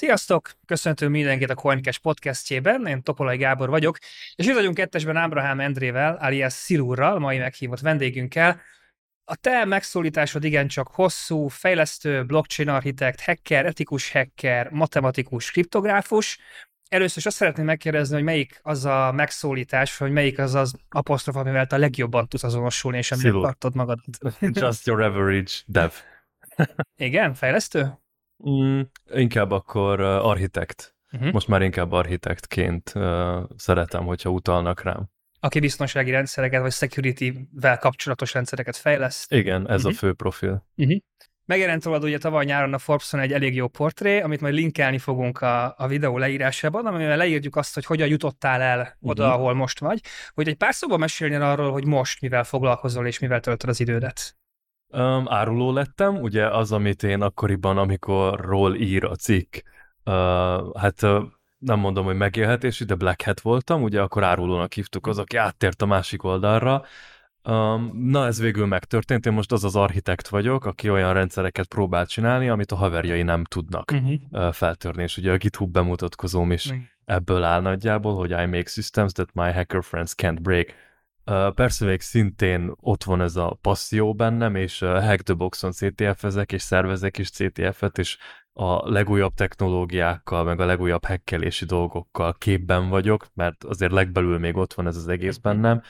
Sziasztok! Köszöntünk mindenkit a Coincast podcastjében, én Topolai Gábor vagyok, és itt vagyunk kettesben Ábrahám Endrével, alias Szilurral, mai meghívott vendégünkkel. A te megszólításod igencsak hosszú, fejlesztő, blockchain architekt, hacker, etikus hacker, matematikus, kriptográfus. Először is azt szeretném megkérdezni, hogy melyik az a megszólítás, hogy melyik az az apostrof, amivel te a legjobban tudsz azonosulni, és amivel tartod magad. Just your average dev. Igen, fejlesztő? Mm, inkább akkor uh, architekt. Uh-huh. Most már inkább architektként uh, szeretem, hogyha utalnak rám. Aki biztonsági rendszereket, vagy security-vel kapcsolatos rendszereket fejleszt. Igen, ez uh-huh. a fő profil. Uh-huh. Megjelent rólad ugye tavaly nyáron a Forbeson egy elég jó portré, amit majd linkelni fogunk a, a videó leírásában, amivel leírjuk azt, hogy hogyan jutottál el oda, uh-huh. ahol most vagy, hogy egy pár szóban mesélnél arról, hogy most mivel foglalkozol és mivel töltöd az idődet. Um, áruló lettem, ugye az, amit én akkoriban, amikor ról ír a cikk, uh, hát uh, nem mondom, hogy megélhetési, de Black Hat voltam, ugye akkor árulónak hívtuk az, aki áttért a másik oldalra. Um, na, ez végül megtörtént, én most az az architekt vagyok, aki olyan rendszereket próbál csinálni, amit a haverjai nem tudnak uh-huh. uh, feltörni, és ugye a GitHub bemutatkozóm is uh-huh. ebből áll nagyjából, hogy I make systems that my hacker friends can't break Persze még szintén ott van ez a passzió bennem, és Hack the Boxon CTF-ezek, és szervezek is CTF-et, és a legújabb technológiákkal, meg a legújabb hekkelési dolgokkal képben vagyok, mert azért legbelül még ott van ez az egész bennem,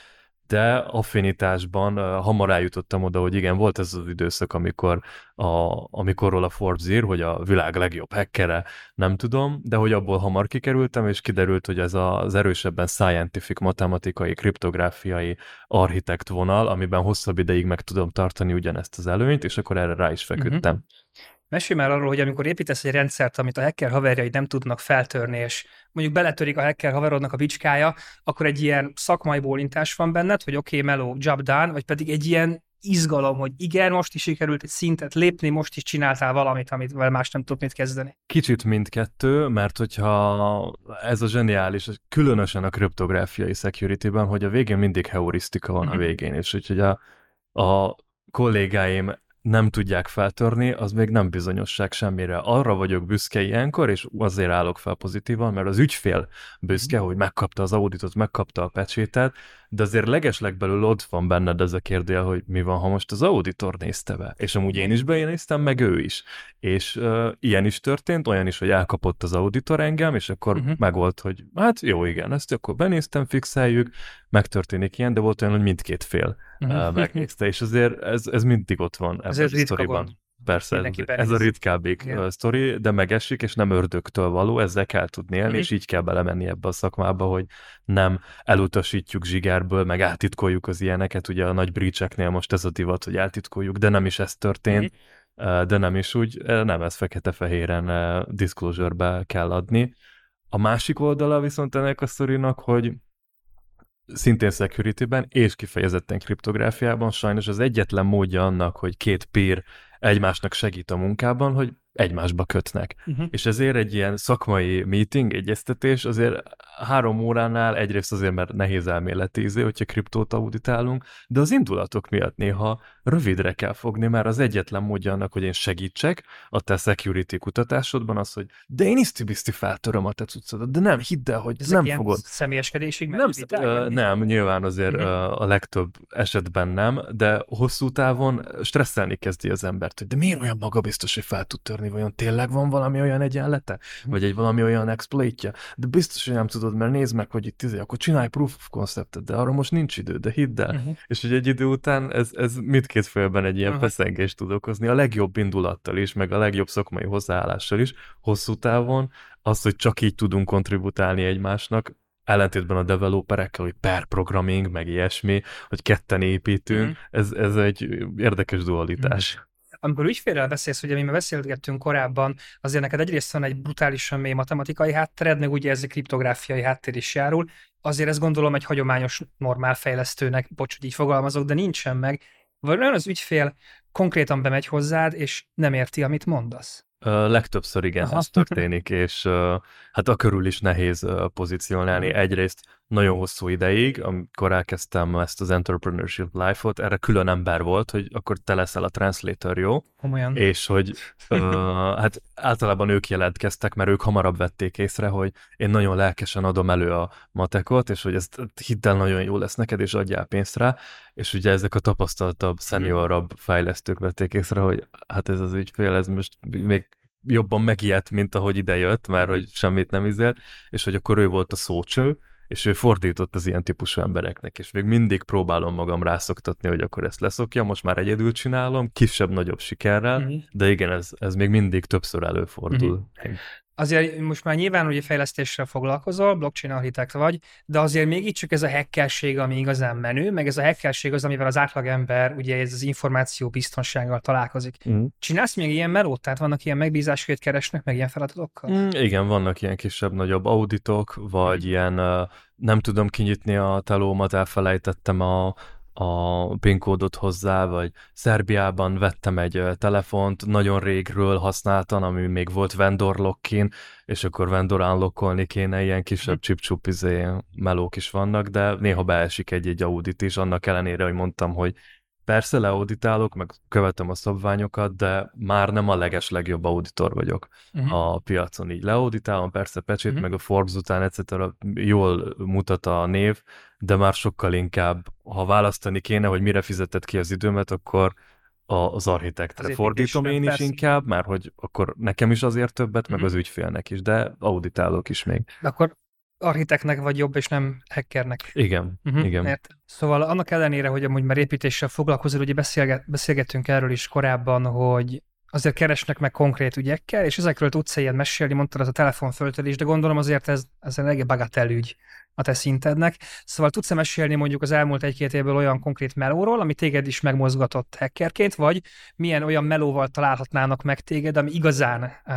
de affinitásban hamar eljutottam oda, hogy igen, volt ez az időszak, amikor, a, amikorról a Forbes ír, hogy a világ legjobb hackere, nem tudom, de hogy abból hamar kikerültem, és kiderült, hogy ez az erősebben scientific, matematikai, kriptográfiai architekt vonal, amiben hosszabb ideig meg tudom tartani ugyanezt az előnyt, és akkor erre rá is feküdtem. Uh-huh. Mesélj már arról, hogy amikor építesz egy rendszert, amit a hacker haverjai nem tudnak feltörni, és mondjuk beletörik a hacker haverodnak a bicskája, akkor egy ilyen szakmai bólintás van benned, hogy oké, okay, meló, job done, vagy pedig egy ilyen izgalom, hogy igen, most is sikerült egy szintet lépni, most is csináltál valamit, amit más nem tud mit kezdeni. Kicsit mindkettő, mert hogyha ez a zseniális, különösen a kriptográfiai security-ben, hogy a végén mindig heurisztika van a mhm. végén, és úgyhogy a, a kollégáim nem tudják feltörni, az még nem bizonyosság semmire. Arra vagyok büszke ilyenkor, és azért állok fel pozitívan, mert az ügyfél büszke, mhm. hogy megkapta az auditot, megkapta a pecsétet, de azért legeslegbelül ott van benned ez a kérdél, hogy mi van, ha most az auditor nézte be. És amúgy én is benéztem, meg ő is. És uh, ilyen is történt, olyan is, hogy elkapott az auditor engem, és akkor uh-huh. megolt, hogy hát jó, igen, ezt akkor benéztem, fixeljük, megtörténik ilyen, de volt olyan, hogy mindkét fél uh-huh. uh, megnézte, és azért ez, ez mindig ott van ebben a sztoriban. Persze, ez, ez a ritkábbik yeah. sztori, de megesik, és nem ördögtől való, ezzel kell tudni élni, mm-hmm. és így kell belemenni ebbe a szakmába, hogy nem elutasítjuk zsigárből, meg átitkoljuk az ilyeneket, ugye a nagy breacheknél most ez a divat, hogy átitkoljuk, de nem is ez történt, mm-hmm. de nem is úgy, nem ez fekete-fehéren disclosure-be kell adni. A másik oldala viszont ennek a sztorinak, hogy szintén security-ben és kifejezetten kriptográfiában sajnos az egyetlen módja annak, hogy két peer egymásnak segít a munkában, hogy egymásba kötnek. Uh-huh. És ezért egy ilyen szakmai meeting, egyeztetés azért három óránál egyrészt azért, mert nehéz elméleti izé, hogyha kriptót auditálunk, de az indulatok miatt néha rövidre kell fogni, mert az egyetlen módja annak, hogy én segítsek a te security kutatásodban az, hogy de én iszti feltöröm a te cuccodat, de nem, hidd el, hogy Ezek nem fogod. személyeskedésig nem, uh, nem, nyilván azért uh-huh. a legtöbb esetben nem, de hosszú távon stresszelni kezdi az embert, hogy de miért olyan magabiztos, hogy fel tud törni, vajon tényleg van valami olyan egyenlete? Vagy egy valami olyan exploitja? De biztos, hogy nem tudod, mert nézd meg, hogy itt izé, akkor csinálj proof of conceptet, de arra most nincs idő, de hidd el. Uh-huh. És hogy egy idő után ez, ez mindkét félben egy ilyen uh-huh. feszengést tud okozni, a legjobb indulattal is, meg a legjobb szakmai hozzáállással is, hosszú távon, az, hogy csak így tudunk kontributálni egymásnak, ellentétben a developerekkel, hogy per programming, meg ilyesmi, hogy ketten építünk, uh-huh. ez, ez egy érdekes dualitás. Uh-huh amikor ügyfélrel beszélsz, ugye mi már beszélgettünk korábban, azért neked egyrészt van egy brutálisan mély matematikai háttered, meg ugye ez a kriptográfiai háttér is járul, azért ezt gondolom egy hagyományos normál fejlesztőnek, bocs, hogy így fogalmazok, de nincsen meg, vagy olyan az ügyfél konkrétan bemegy hozzád, és nem érti, amit mondasz? Legtöbbször igen, Aha. ez történik, és hát a körül is nehéz pozícionálni. Egyrészt nagyon hosszú ideig, amikor elkezdtem ezt az entrepreneurship life-ot, erre külön ember volt, hogy akkor te leszel a translator, jó? Komolyan. És hogy uh, hát általában ők jelentkeztek, mert ők hamarabb vették észre, hogy én nagyon lelkesen adom elő a matekot, és hogy ezt hidd el, nagyon jó lesz neked, és adjál pénzt rá, és ugye ezek a tapasztaltabb, szeniorabb fejlesztők vették észre, hogy hát ez az ügyfél, ez most még jobban megijedt, mint ahogy ide jött, mert hogy semmit nem izélt, és hogy akkor ő volt a szócső, és ő fordított az ilyen típusú embereknek, és még mindig próbálom magam rászoktatni, hogy akkor ezt leszokja, most már egyedül csinálom, kisebb-nagyobb sikerrel, uh-huh. de igen, ez, ez még mindig többször előfordul. Uh-huh azért most már nyilván ugye fejlesztéssel foglalkozol, blockchain architekt vagy, de azért még itt csak ez a hackerség, ami igazán menő, meg ez a hackerség az, amivel az átlagember ugye ez az információ biztonsággal találkozik. Mm. Csinálsz még ilyen melót? Tehát vannak ilyen megbízásként keresnek, meg ilyen feladatokkal? Mm, igen, vannak ilyen kisebb-nagyobb auditok, vagy mm. ilyen nem tudom kinyitni a telómat, elfelejtettem a a PIN kódot hozzá, vagy Szerbiában vettem egy telefont, nagyon régről használtam, ami még volt vendor lockin, és akkor vendor unlockolni kéne, ilyen kisebb mhm. chip izé, melók is vannak, de néha beesik egy-egy audit is, annak ellenére, hogy mondtam, hogy Persze leauditálok, meg követem a szabványokat, de már nem a leges legjobb auditor vagyok uh-huh. a piacon. Így leauditálom, persze pecsét, uh-huh. meg a Forbes után, etc. jól mutat a név, de már sokkal inkább, ha választani kéne, hogy mire fizetett ki az időmet, akkor az architektre az fordítom én is persze. inkább, mert hogy akkor nekem is azért többet, meg uh-huh. az ügyfélnek is, de auditálok is még. De akkor architeknek vagy jobb, és nem hackernek. Igen, uh-huh, igen. Mert, szóval annak ellenére, hogy amúgy már építéssel foglalkozol, ugye beszélget, beszélgettünk erről is korábban, hogy azért keresnek meg konkrét ügyekkel, és ezekről tudsz ilyen mesélni, mondtad az a telefonföltölés, de gondolom azért ez, ez egy bagatellügy a te szintednek. Szóval tudsz-e mesélni mondjuk az elmúlt egy-két évből olyan konkrét melóról, ami téged is megmozgatott hackerként, vagy milyen olyan melóval találhatnának meg téged, ami igazán uh,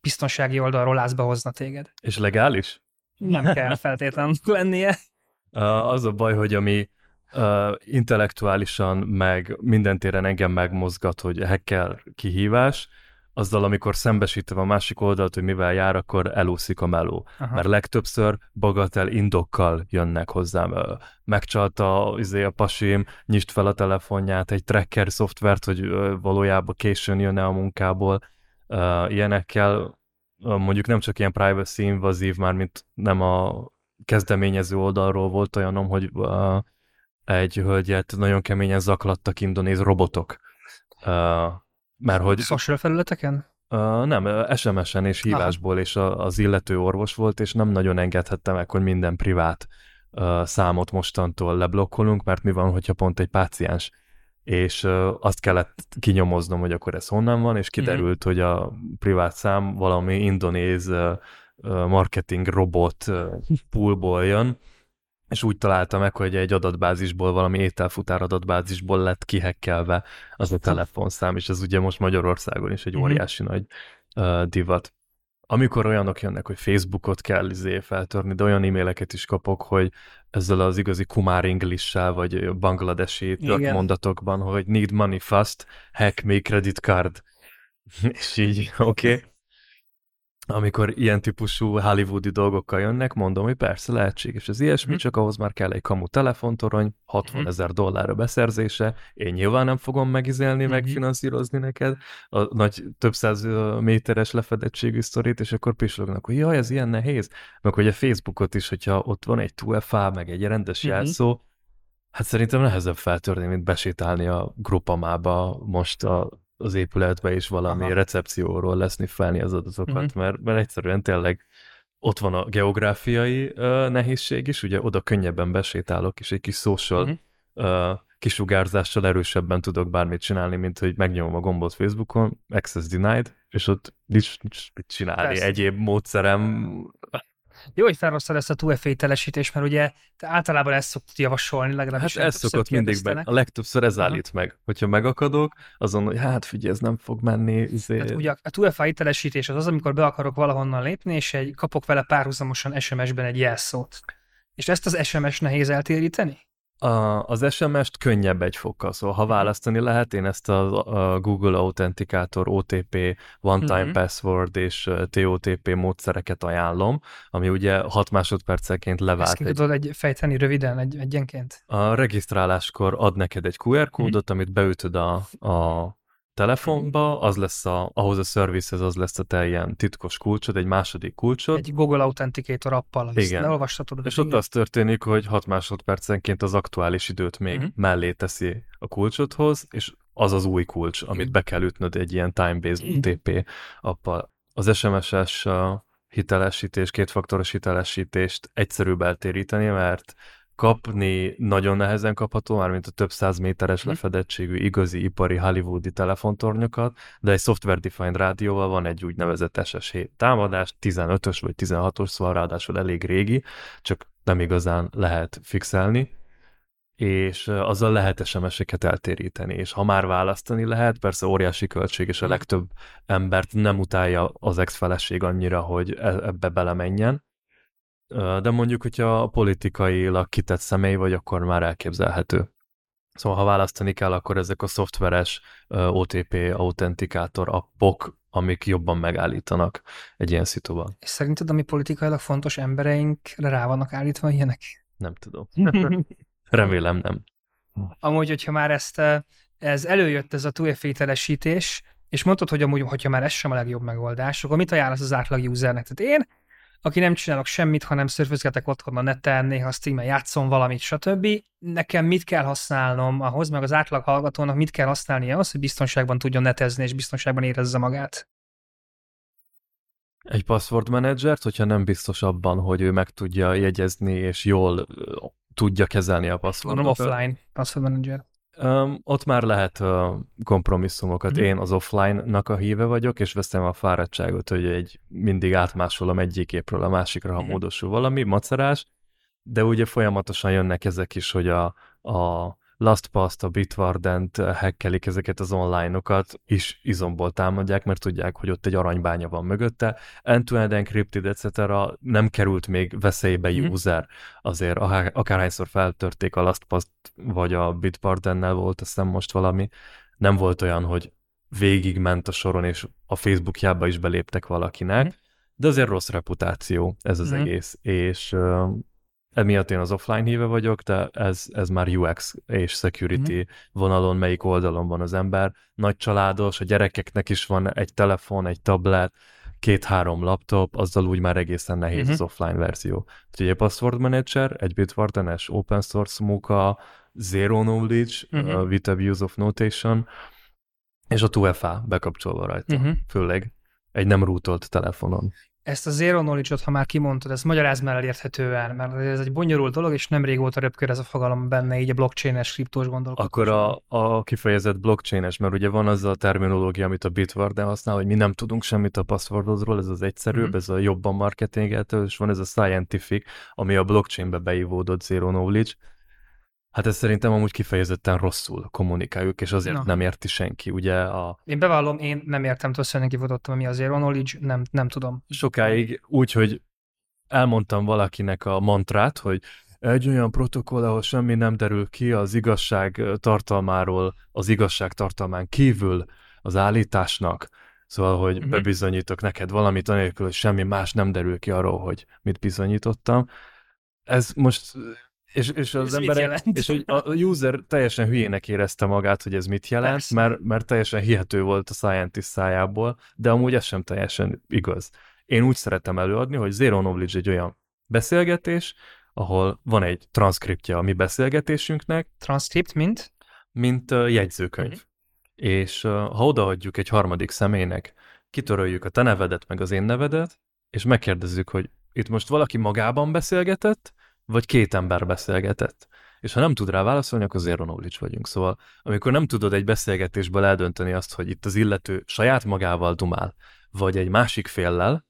biztonsági oldalról lázba hozna téged? És legális? Nem kell feltétlenül lennie. Az a baj, hogy ami uh, intellektuálisan meg minden téren engem megmozgat, hogy hacker kihívás, azzal, amikor szembesítem a másik oldalt, hogy mivel jár, akkor elúszik a meló. Aha. Mert legtöbbször bagatel indokkal jönnek hozzám. Megcsalta izé, a pasim, nyisd fel a telefonját, egy tracker szoftvert, hogy valójában későn jön-e a munkából. Uh, ilyenekkel mondjuk nem csak ilyen privacy invazív, már mint nem a kezdeményező oldalról volt olyanom, hogy uh, egy hölgyet nagyon keményen zaklattak indonéz robotok. Uh, mert hogy... Social felületeken? Uh, nem, SMS-en és hívásból, Aha. és a, az illető orvos volt, és nem nagyon engedhette meg, hogy minden privát uh, számot mostantól leblokkolunk, mert mi van, hogyha pont egy páciens és azt kellett kinyomoznom, hogy akkor ez honnan van, és mhm. kiderült, mm-hmm. hogy a privát szám valami indonéz marketing robot poolból jön, és úgy találta meg, hogy egy adatbázisból, valami ételfutár adatbázisból lett kihekkelve az a telefonszám, és ez ugye most Magyarországon is egy mm-hmm. óriási nagy uh, divat amikor olyanok jönnek, hogy Facebookot kell izé feltörni, de olyan e-maileket is kapok, hogy ezzel az igazi kumár english vagy bangladesi mondatokban, hogy need money fast, hack me credit card. És így, oké. Okay amikor ilyen típusú hollywoodi dolgokkal jönnek, mondom, hogy persze lehetséges az ilyesmi, mm. csak ahhoz már kell egy kamu telefontorony, 60 mhm. ezer dollár a beszerzése, én nyilván nem fogom megizélni, mm-hmm. megfinanszírozni neked a nagy több száz méteres lefedettségű sztorit, és akkor pislognak, hogy jaj, ez ilyen nehéz, meg hogy a Facebookot is, hogyha ott van egy 2FA, meg egy rendes mm-hmm. jelszó, hát szerintem nehezebb feltörni, mint besétálni a grupamába most a az épületbe is valami Aha. recepcióról leszniffelni az adatokat, uh-huh. mert, mert egyszerűen tényleg ott van a geográfiai uh, nehézség is, ugye oda könnyebben besétálok, és egy kis social uh-huh. uh, kisugárzással erősebben tudok bármit csinálni, mint hogy megnyomom a gombot Facebookon, access denied, és ott nincs, nincs mit csinálni, Persze. egyéb módszerem jó, hogy felhoztad ezt a 2FA telesítést, mert ugye te általában ezt szoktad javasolni, legalábbis. Hát ez szokott mindig meg. A legtöbbször ez állít meg. Hogyha megakadok, azon, hogy hát figyelj, ez nem fog menni. Izé... Tehát ugye a 2FA telesítés az az, amikor be akarok valahonnan lépni, és egy, kapok vele párhuzamosan SMS-ben egy jelszót. És ezt az SMS nehéz eltéríteni? A, az SMS-t könnyebb egy fokkal, szóval ha választani lehet, én ezt a, a Google Authenticator, OTP, One Time mm-hmm. Password és TOTP módszereket ajánlom, ami ugye 6 másodpercenként levált. Ezt egy... tudod egy fejteni röviden, egy, egyenként? A regisztráláskor ad neked egy QR kódot, mm-hmm. amit beütöd a, a telefonba, az lesz a, ahhoz a servicehez az lesz a te ilyen titkos kulcsod, egy második kulcsod. Egy Google Authenticator appal, Igen. olvastatod. És ott az történik, hogy 6 másodpercenként az aktuális időt még uh-huh. mellé teszi a kulcsodhoz, és az az új kulcs, amit be kell ütnöd egy ilyen time-based UTP appal. Az SMS-es hitelesítés, kétfaktoros hitelesítést egyszerűbb eltéríteni, mert kapni nagyon nehezen kapható, már mint a több száz méteres mhm. lefedettségű igazi ipari hollywoodi telefontornyokat, de egy software-defined rádióval van egy úgynevezett SSH támadás, 15-ös vagy 16-os, szóval ráadásul elég régi, csak nem igazán lehet fixelni, és azzal lehet SMS-eket eltéríteni, és ha már választani lehet, persze óriási költség, és a legtöbb embert nem utálja az ex-feleség annyira, hogy e-, ebbe belemenjen, de mondjuk, hogyha politikailag kitett személy vagy, akkor már elképzelhető. Szóval, ha választani kell, akkor ezek a szoftveres OTP autentikátor appok, amik jobban megállítanak egy ilyen szituban. És szerinted, ami politikailag fontos embereinkre rá vannak állítva ilyenek? Nem tudom. Remélem nem. Amúgy, hogyha már ezt, ez előjött ez a 2 és mondtad, hogy amúgy, hogyha már ez sem a legjobb megoldás, akkor mit ajánlasz az átlag usernek? Tehát én aki nem csinálok semmit, hanem szörfözgetek otthon a neten, néha streamen játszom valamit, stb. Nekem mit kell használnom ahhoz, meg az átlag hallgatónak mit kell használnia ahhoz, hogy biztonságban tudjon netezni és biztonságban érezze magát? Egy password managert, hogyha nem biztos abban, hogy ő meg tudja jegyezni és jól tudja kezelni a passwordot. offline password manager. Um, ott már lehet uh, kompromisszumokat. Mm. Én az offline-nak a híve vagyok, és veszem a fáradtságot, hogy egy mindig átmásolom egyik évről a másikra, ha mm. módosul valami, macerás, de ugye folyamatosan jönnek ezek is, hogy a, a LastPass-t, a Bitwarden-t hackelik ezeket az online-okat, is izomból támadják, mert tudják, hogy ott egy aranybánya van mögötte. End-to-end encrypted, etc. nem került még veszélybe mm. user, azért akárhányszor feltörték a LastPass-t, vagy a Bitwarden-nel volt, azt hiszem most valami, nem volt olyan, hogy végig ment a soron, és a Facebookjába is beléptek valakinek, mm. de azért rossz reputáció ez az mm. egész, és emiatt én az offline híve vagyok, de ez, ez már UX és security mm-hmm. vonalon, melyik oldalon van az ember. Nagy családos, a gyerekeknek is van egy telefon, egy tablet, két-három laptop, azzal úgy már egészen nehéz mm-hmm. az offline verzió. Úgyhogy egy password manager, egy Bitwarden-es open source munka, zero knowledge, mm-hmm. uh, with abuse of notation, és a 2FA bekapcsolva rajta, mm-hmm. főleg egy nem rútolt telefonon ezt a zero knowledge-ot, ha már kimondtad, ezt magyarázd már elérthetően, mert ez egy bonyolult dolog, és nem régóta röpkör ez a fogalom benne, így a blockchain-es, kriptós gondolkodás. Akkor a, a kifejezett blockchain-es, mert ugye van az a terminológia, amit a Bitwarden használ, hogy mi nem tudunk semmit a passwordodról, ez az egyszerűbb, mm. ez a jobban marketingeltő, és van ez a scientific, ami a blockchainbe beivódott zero knowledge, Hát ez szerintem amúgy kifejezetten rosszul kommunikáljuk, és azért Na. nem érti senki, ugye a... Én bevallom, én nem értem, hogy kifutottam, mi az zero knowledge, nem, nem tudom. Sokáig úgy, hogy elmondtam valakinek a mantrát, hogy egy olyan protokoll, ahol semmi nem derül ki az igazság tartalmáról, az igazság tartalmán kívül az állításnak, Szóval, hogy uh-huh. bebizonyítok neked valamit, anélkül, hogy semmi más nem derül ki arról, hogy mit bizonyítottam. Ez most és, és az emberek, és hogy a user teljesen hülyének érezte magát, hogy ez mit jelent, mert, mert teljesen hihető volt a scientist szájából, de amúgy ez sem teljesen igaz. Én úgy szeretem előadni, hogy Zero Knowledge egy olyan beszélgetés, ahol van egy transzkriptja a mi beszélgetésünknek. Transzkript mint? Mint uh, jegyzőkönyv. Mm-hmm. És uh, ha odaadjuk egy harmadik személynek, kitöröljük a te nevedet, meg az én nevedet, és megkérdezzük, hogy itt most valaki magában beszélgetett, vagy két ember beszélgetett. És ha nem tud rá válaszolni, akkor zero knowledge vagyunk. Szóval, amikor nem tudod egy beszélgetésből eldönteni azt, hogy itt az illető saját magával dumál, vagy egy másik féllel,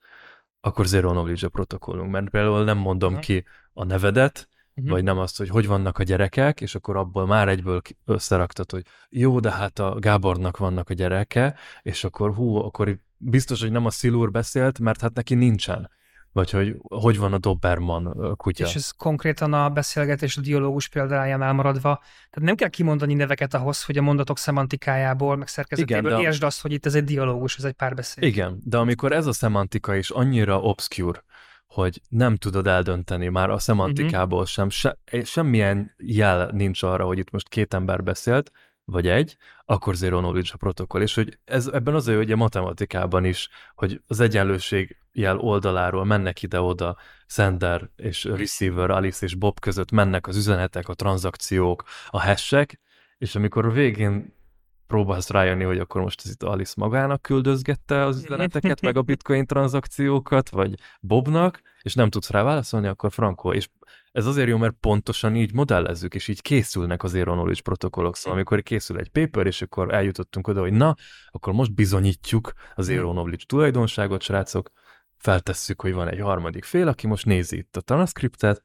akkor zero knowledge a protokollunk. Mert például nem mondom uh-huh. ki a nevedet, uh-huh. vagy nem azt, hogy hogy vannak a gyerekek, és akkor abból már egyből összeraktad, hogy jó, de hát a Gábornak vannak a gyereke, és akkor hú, akkor biztos, hogy nem a Szilúr beszélt, mert hát neki nincsen vagy hogy hogy van a Doberman kutya. És ez konkrétan a beszélgetés, a dialógus példáján elmaradva. Tehát nem kell kimondani neveket ahhoz, hogy a mondatok szemantikájából, meg szerkezetéből Igen, de... értsd azt, hogy itt ez egy dialógus, ez egy párbeszéd. Igen, de amikor ez a szemantika is annyira obscure, hogy nem tudod eldönteni már a szemantikából uh-huh. sem, se, semmilyen jel nincs arra, hogy itt most két ember beszélt, vagy egy, akkor zero knowledge a protokoll. És hogy ez, ebben az a hogy a matematikában is, hogy az egyenlőség jel oldaláról mennek ide-oda, sender és receiver, Alice és Bob között mennek az üzenetek, a tranzakciók, a hashek, és amikor a végén próbálsz rájönni, hogy akkor most ez itt Alice magának küldözgette az üzeneteket, meg a bitcoin tranzakciókat, vagy Bobnak, és nem tudsz rá válaszolni, akkor Franco. És ez azért jó, mert pontosan így modellezzük, és így készülnek az Zero Knowledge protokollok. Szóval amikor készül egy paper, és akkor eljutottunk oda, hogy na, akkor most bizonyítjuk az Zero Knowledge tulajdonságot, srácok, feltesszük, hogy van egy harmadik fél, aki most nézi itt a transkriptet,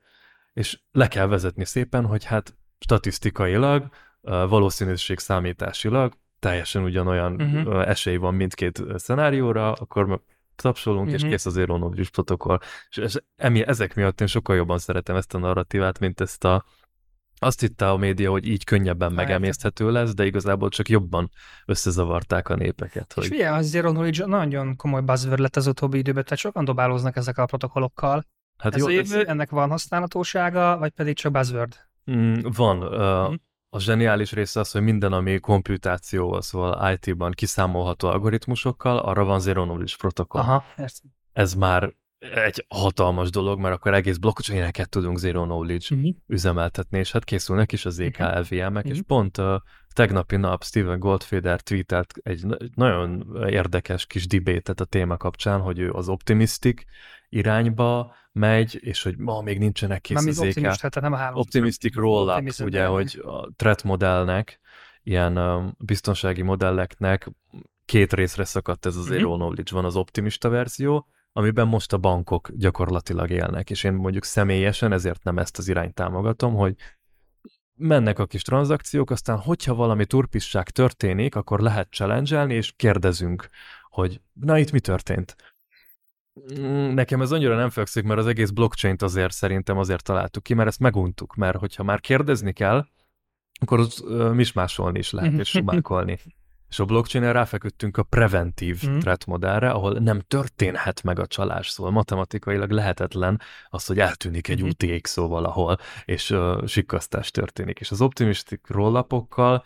és le kell vezetni szépen, hogy hát statisztikailag, valószínűség számításilag teljesen ugyanolyan uh-huh. esély van mindkét szenárióra, akkor tapsolunk, uh-huh. és kész az Zero protokoll. És ez, emi, ezek miatt én sokkal jobban szeretem ezt a narratívát, mint ezt a azt hitte a média, hogy így könnyebben megemészthető lesz, de igazából csak jobban összezavarták a népeket. Hogy... És ugye, az Zero Knowledge nagyon komoly buzzword lett az utóbbi időben, tehát sokan dobálóznak ezekkel a protokollokkal. Hát ez jó, a jövő, ez... ennek van használhatósága, vagy pedig csak buzzword? Mm, van. Uh, mm a zseniális része az, hogy minden, ami komputációval, szóval IT-ban kiszámolható algoritmusokkal, arra van zero knowledge protokoll. Aha, Ez már egy hatalmas dolog, mert akkor egész blockchain-eket tudunk zero knowledge uh-huh. üzemeltetni, és hát készülnek is az EKLVM-ek, uh-huh. és pont a tegnapi nap Steven Goldfeder tweetelt egy nagyon érdekes kis debate a téma kapcsán, hogy ő az optimistic irányba megy, és hogy ma még nincsenek kész nem az EK. Nem a hálózat. Optimistic roll-up, ugye, hogy a threat modellnek, ilyen biztonsági modelleknek két részre szakadt ez az mm-hmm. zero knowledge. Van az optimista verzió, amiben most a bankok gyakorlatilag élnek, és én mondjuk személyesen ezért nem ezt az irányt támogatom, hogy mennek a kis tranzakciók, aztán hogyha valami turpisság történik, akkor lehet challenge és kérdezünk, hogy na itt mi történt? Mm, nekem ez annyira nem fekszik, mert az egész blockchain-t azért szerintem azért találtuk ki, mert ezt meguntuk, mert hogyha már kérdezni kell, akkor uh, mismásolni is lehet, és sumálkolni. És a blockchain-en ráfeküdtünk a preventív mm. threat modellre, ahol nem történhet meg a csalás, szóval matematikailag lehetetlen az, hogy eltűnik egy mm. UTX szó valahol, és uh, sikkasztás történik. És az optimistic rollapokkal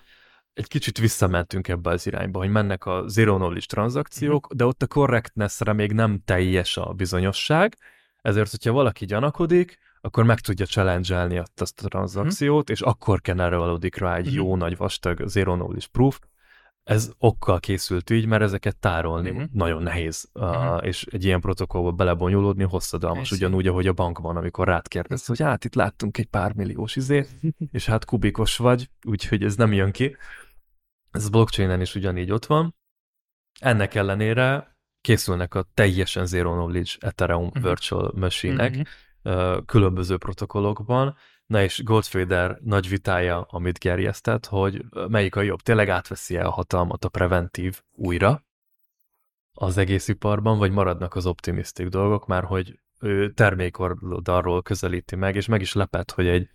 egy kicsit visszamentünk ebbe az irányba, hogy mennek a zero knowledge tranzakciók, mm. de ott a correctnessre még nem teljes a bizonyosság, ezért, hogyha valaki gyanakodik, akkor meg tudja challenge azt a tranzakciót, mm. és akkor generálódik rá egy mm. jó nagy vastag zero knowledge proof, ez okkal készült így, mert ezeket tárolni uh-huh. nagyon nehéz, uh-huh. uh, és egy ilyen protokollba belebonyolódni hosszadalmas, ugyanúgy, ahogy a bankban, amikor rád kérdez, hogy hát itt láttunk egy pár milliós izét, és hát kubikos vagy, úgyhogy ez nem jön ki. Ez blockchainen is ugyanígy ott van. Ennek ellenére készülnek a teljesen zero knowledge Ethereum uh-huh. virtual machine-ek uh-huh. uh, különböző protokollokban, Na és Goldfader nagy vitája, amit gerjesztett, hogy melyik a jobb, tényleg átveszi -e a hatalmat a preventív újra az egész iparban, vagy maradnak az optimisztik dolgok, már hogy ő termékoldalról közelíti meg, és meg is lepett, hogy egy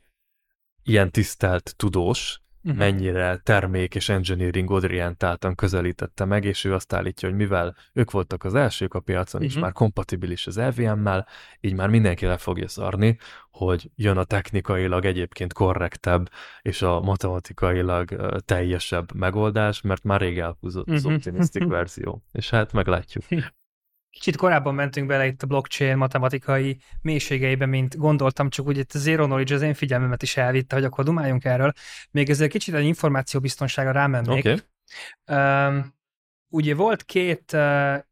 ilyen tisztelt tudós uh-huh. mennyire termék és engineering orientáltan közelítette meg, és ő azt állítja, hogy mivel ők voltak az elsők a piacon, uh-huh. és már kompatibilis az LVM-mel, így már mindenki le fogja szarni, hogy jön a technikailag egyébként korrektebb és a matematikailag teljesebb megoldás, mert már rég elhúzott az uh-huh. optimistic verzió. És hát meglátjuk. Kicsit korábban mentünk bele itt a blockchain matematikai mélységeibe, mint gondoltam, csak úgy itt a Zero Knowledge az én figyelmemet is elvitte, hogy akkor dumáljunk erről. Még ezzel kicsit egy információbiztonságra rámennék. Okay. Um, ugye volt két,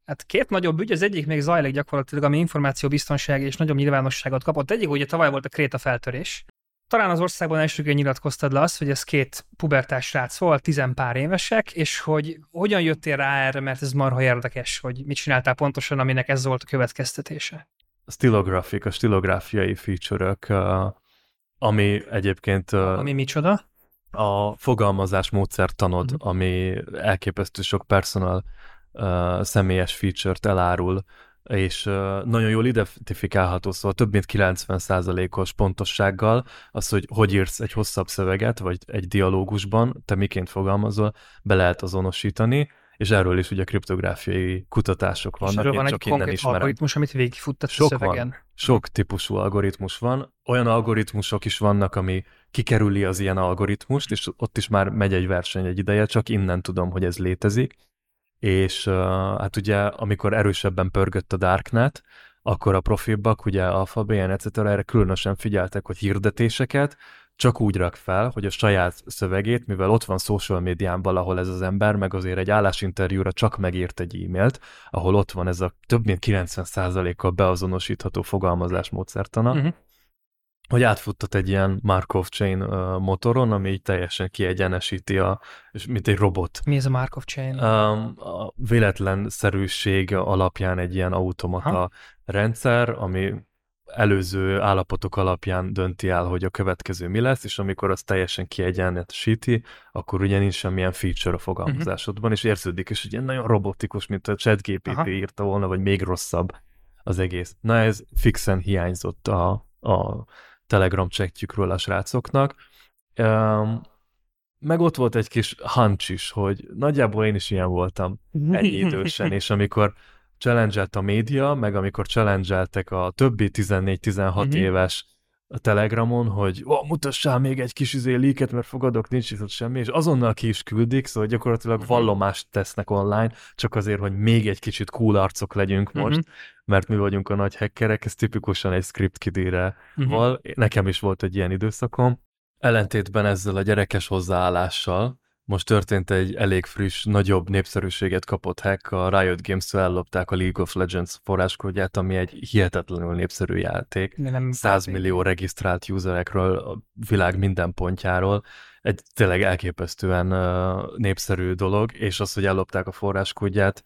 hát két nagyobb ügy, az egyik még zajlik gyakorlatilag, ami információbiztonság és nagyobb nyilvánosságot kapott. Egyik ugye tavaly volt a Kréta feltörés, talán az országban elsőként nyilatkoztad le azt, hogy ez két pubertás srác volt, tizenpár évesek, és hogy hogyan jöttél rá erre, mert ez marha érdekes, hogy mit csináltál pontosan, aminek ez volt a következtetése. A stilografik, a stilográfiai feature-ök, ami egyébként... Ami micsoda? A fogalmazás módszertanod, uh-huh. ami elképesztő sok personal uh, személyes feature-t elárul és nagyon jól identifikálható, szóval több mint 90%-os pontossággal az, hogy hogy írsz egy hosszabb szöveget, vagy egy dialógusban, te miként fogalmazol, be lehet azonosítani, és erről is ugye kriptográfiai kutatások vannak. És erről van egy csak konkrét algoritmus, amit végigfuttat Sok a szövegen. Van. Sok típusú algoritmus van. Olyan algoritmusok is vannak, ami kikerüli az ilyen algoritmust, és ott is már megy egy verseny egy ideje, csak innen tudom, hogy ez létezik és hát ugye amikor erősebben pörgött a Darknet, akkor a profilbak, ugye Alphabet, etc. erre különösen figyeltek, hogy hirdetéseket csak úgy rak fel, hogy a saját szövegét, mivel ott van social médián valahol ez az ember, meg azért egy állásinterjúra csak megírt egy e-mailt, ahol ott van ez a több mint 90%-kal beazonosítható fogalmazás módszertana, uh-huh hogy átfuttat egy ilyen Markov chain motoron, ami így teljesen kiegyenesíti, a, és mint egy robot. Mi ez a Markov chain? A véletlenszerűség alapján egy ilyen automata ha? rendszer, ami előző állapotok alapján dönti el, hogy a következő mi lesz, és amikor az teljesen kiegyenesíti, akkor ugye nincs semmilyen feature a fogalmazásodban, uh-huh. és érződik, és ugye nagyon robotikus, mint a ChatGPT írta volna, vagy még rosszabb az egész. Na ez fixen hiányzott a, a Telegram csektjükről a srácoknak. Meg ott volt egy kis hunch is, hogy nagyjából én is ilyen voltam ennyi idősen, és amikor challenge a média, meg amikor challenge a többi 14-16 uh-huh. Mhm. éves a Telegramon, hogy oh, mutassál még egy kis izé líket, mert fogadok, nincs itt semmi, és azonnal ki is küldik, szóval gyakorlatilag uh-huh. vallomást tesznek online, csak azért, hogy még egy kicsit cool arcok legyünk most, uh-huh. Mert mi vagyunk a nagy hackerek, ez tipikusan egy script kidére uh-huh. val. Nekem is volt egy ilyen időszakom. Ellentétben ezzel a gyerekes hozzáállással, most történt egy elég friss, nagyobb népszerűséget kapott hack, a Riot Games-től ellopták a League of Legends forráskódját, ami egy hihetetlenül népszerű játék. Nem 100 millió regisztrált userekről a világ minden pontjáról. Egy tényleg elképesztően uh, népszerű dolog, és az, hogy ellopták a forráskódját,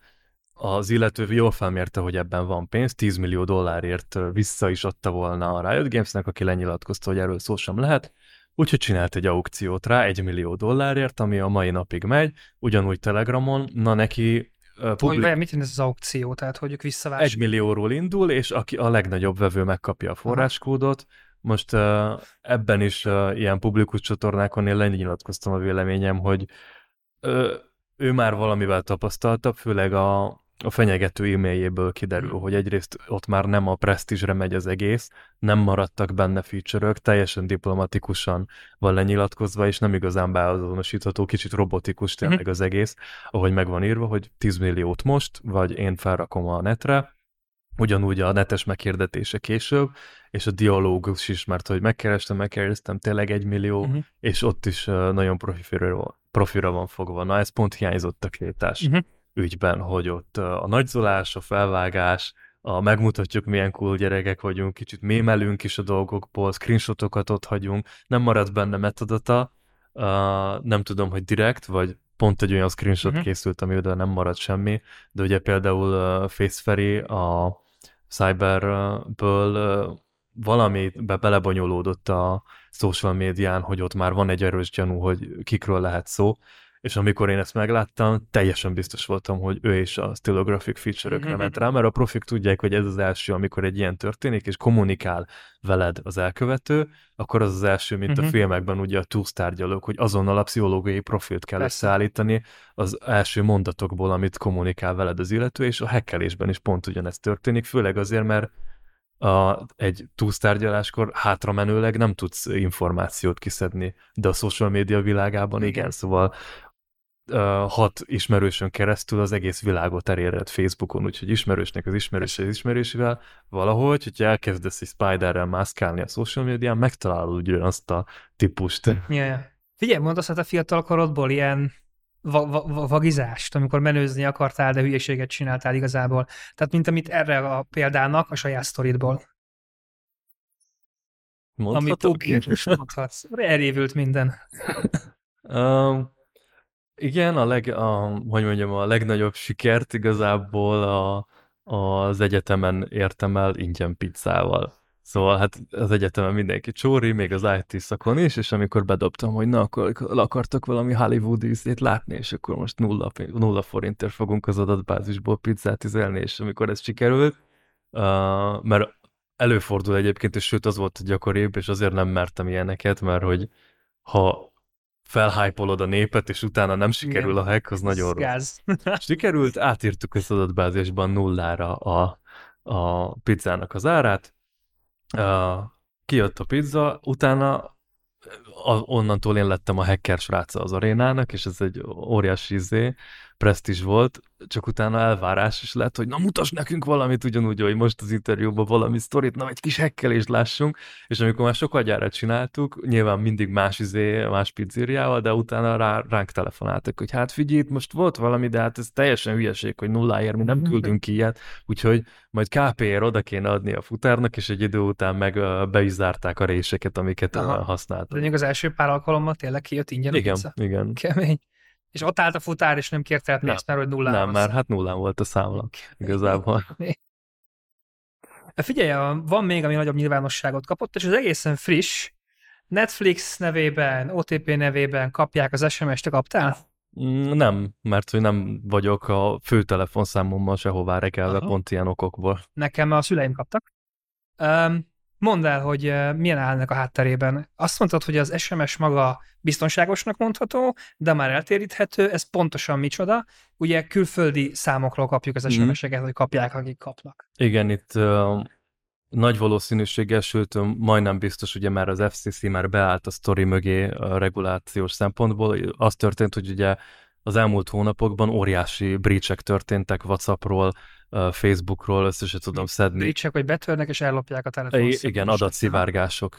az illető jól felmérte, hogy ebben van pénz, 10 millió dollárért vissza is adta volna a Riot Gamesnek, aki lenyilatkozta, hogy erről szó sem lehet, Úgyhogy csinált egy aukciót rá, egy millió dollárért, ami a mai napig megy, ugyanúgy Telegramon, na neki publik... Hogy mit ez az aukció, tehát hogy ők visszavásárolják? Egy millióról indul, és aki a legnagyobb vevő megkapja a forráskódot. Most ebben is ilyen publikus csatornákon én lenyilatkoztam a véleményem, hogy ő már valamivel tapasztaltabb, főleg a, a fenyegető e-mailjéből kiderül, hmm. hogy egyrészt ott már nem a presztízsre megy az egész, nem maradtak benne feature teljesen diplomatikusan van lenyilatkozva, és nem igazán beazonosítható, kicsit robotikus mhm. tényleg az egész, ahogy meg van írva, hogy 10 milliót most, vagy én felrakom a netre, ugyanúgy a netes meghirdetése később, és a dialógus is, mert hogy megkerestem, megkérdeztem tényleg egy millió, uh-huh. és ott is nagyon profira, profira van fogva. Na, ez pont hiányzott a krétás. Uh-huh ügyben, hogy ott a nagyzolás, a felvágás, a megmutatjuk, milyen cool gyerekek vagyunk, kicsit mémelünk is a dolgokból, screenshotokat ott hagyunk, nem marad benne metadata, uh, nem tudom, hogy direkt, vagy pont egy olyan screenshot uh-huh. készült, amivel nem marad semmi, de ugye például uh, Faceferry a Cyberből uh, valami be belebonyolódott a social médián, hogy ott már van egy erős gyanú, hogy kikről lehet szó, és amikor én ezt megláttam, teljesen biztos voltam, hogy ő is a stylographic feature-ökre mm-hmm. ment rá, mert a profik tudják, hogy ez az első, amikor egy ilyen történik, és kommunikál veled az elkövető, akkor az az első, mint mm-hmm. a mhm. filmekben ugye a túlsztárgyalók, hogy azonnal a pszichológiai profilt kell Persze. összeállítani az első mondatokból, amit kommunikál veled az illető, és a hekkelésben is pont ugyanezt történik, főleg azért, mert a, egy túlsztárgyaláskor hátramenőleg nem tudsz információt kiszedni, de a social média világában igen, szóval hat ismerősön keresztül az egész világot eléred Facebookon, úgyhogy ismerősnek az ismerős az ismerősével valahogy, hogyha elkezdesz egy spiderrel mászkálni a social médián, megtalálod ugyanazt a típust. Ja, ja. Figyelj, mondasz hát a fiatal korodból ilyen va- va- vagizást, amikor menőzni akartál, de hülyeséget csináltál igazából. Tehát, mint amit erre a példának a saját sztoridból. Mondhatok? Amit mondhatsz. Elévült minden. um, igen, a, leg, a, hogy mondjam, a legnagyobb sikert igazából a, az egyetemen értem el ingyen pizzával. Szóval hát az egyetemen mindenki csóri, még az IT szakon is, és amikor bedobtam, hogy na, akkor akartak valami Hollywood ízét látni, és akkor most nulla, nulla forintért fogunk az adatbázisból pizzát üzelni, és amikor ez sikerült, uh, mert előfordul egyébként, és sőt az volt gyakoribb, és azért nem mertem ilyeneket, mert hogy ha felhájpolod a népet, és utána nem sikerül Igen. a hack, az nagyon rossz. Sikerült, átírtuk az adatbázisban nullára a, a pizzának az árát, uh, kijött a pizza, utána a, onnantól én lettem a hacker sráca az arénának, és ez egy óriási izé, presztis volt, csak utána elvárás is lett, hogy na mutas nekünk valamit ugyanúgy, hogy most az interjúban valami sztorit, na egy kis hekkelést lássunk, és amikor már sokkal gyára csináltuk, nyilván mindig más izé, más pizzériával, de utána rá, ránk telefonáltak, hogy hát figyelj, most volt valami, de hát ez teljesen hülyeség, hogy nulláért mi nem küldünk ki ilyet, úgyhogy majd KPR oda kéne adni a futárnak, és egy idő után meg be is zárták a réseket, amiket Aha. használtak. De az első pár alkalommal tényleg kijött ingyen igen, pizza? Igen, Kemény. És ott állt a futár, és nem kérte el pénzt, mert hogy nullán Nem, már hát nullán volt a számla, igazából. Figyelj, van még, ami nagyobb nyilvánosságot kapott, és az egészen friss, Netflix nevében, OTP nevében kapják az SMS-t, kaptál? Mm, nem, mert hogy nem vagyok a főtelefonszámommal sehová rekelve, Aha. pont ilyen okokból. Nekem a szüleim kaptak. Um, Mondd el, hogy milyen állnak a hátterében. Azt mondtad, hogy az SMS maga biztonságosnak mondható, de már eltéríthető, ez pontosan micsoda. Ugye külföldi számokról kapjuk az SMS-eket, mm. hogy kapják, akik kapnak. Igen, itt uh, nagy valószínűséggel, sőt majdnem biztos, ugye már az FCC már beállt a sztori mögé a regulációs szempontból. Az történt, hogy ugye az elmúlt hónapokban óriási breachek történtek WhatsAppról, Facebookról, össze tudom szedni. Breachek, hogy betörnek és ellopják a telefonszámokat. Igen, adatszivárgások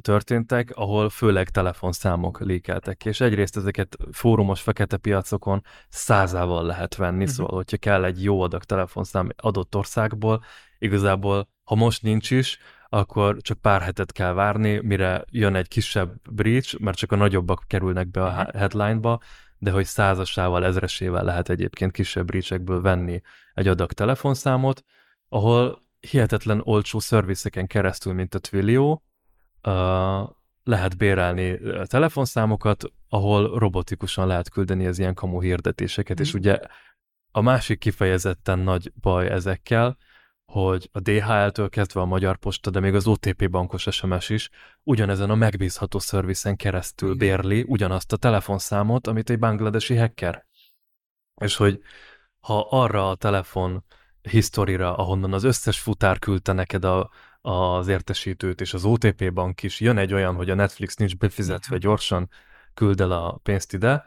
történtek, ahol főleg telefonszámok lékeltek, és egyrészt ezeket fórumos fekete piacokon százával lehet venni, uh-huh. szóval hogyha kell egy jó adag telefonszám adott országból, igazából ha most nincs is, akkor csak pár hetet kell várni, mire jön egy kisebb breach, mert csak a nagyobbak kerülnek be a mhm. headline-ba, de hogy százasával, ezresével lehet egyébként kisebb breachekből venni egy adag telefonszámot, ahol hihetetlen olcsó szervizeken keresztül, mint a Twilio, uh, lehet bérelni telefonszámokat, ahol robotikusan lehet küldeni az ilyen kamu hirdetéseket, mm. és mhm. ugye a másik kifejezetten nagy baj ezekkel, hogy a DHL-től kezdve a Magyar Posta, de még az OTP bankos SMS is ugyanezen a megbízható szerviszen keresztül bérli ugyanazt a telefonszámot, amit egy bangladesi hacker. És hogy ha arra a telefon historira, ahonnan az összes futár küldte neked a, az értesítőt, és az OTP bank is, jön egy olyan, hogy a Netflix nincs befizetve, gyorsan küld el a pénzt ide,